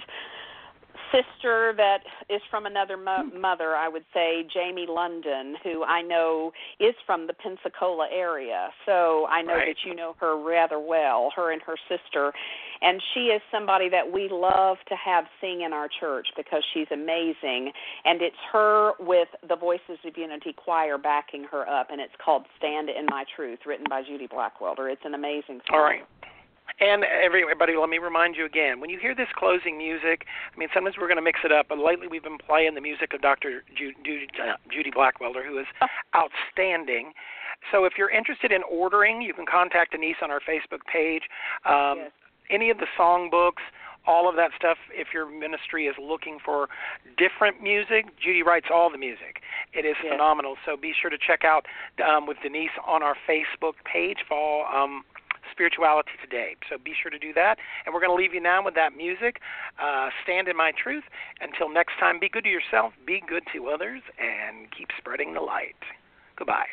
sister that is from another mo- mother, I would say, Jamie London, who I know is from the Pensacola area. So I know Right. that you know her rather well, her and her sister. And she is somebody that we love to have sing in our church because she's amazing. And it's her with the Voices of Unity Choir backing her up, and it's called Stand in My Truth, written by Judy Blackwelder. It's an amazing song. All right. And everybody, let me remind you again. When you hear this closing music, I mean, sometimes we're going to mix it up, but lately we've been playing the music of Dr. Ju- Ju- uh, Judy Blackwelder, who is outstanding. So if you're interested in ordering, you can contact Denise on our Facebook page. Um, Yes. Any of the song books, all of that stuff. If your ministry is looking for different music, Judy writes all the music. It is Yes. phenomenal. So be sure to check out um, with Denise on our Facebook page for um, Spirituality Today. So be sure to do that. And we're going to leave you now with that music. Uh, stand in my truth. Until next time, be good to yourself, be good to others, and keep spreading the light. Goodbye.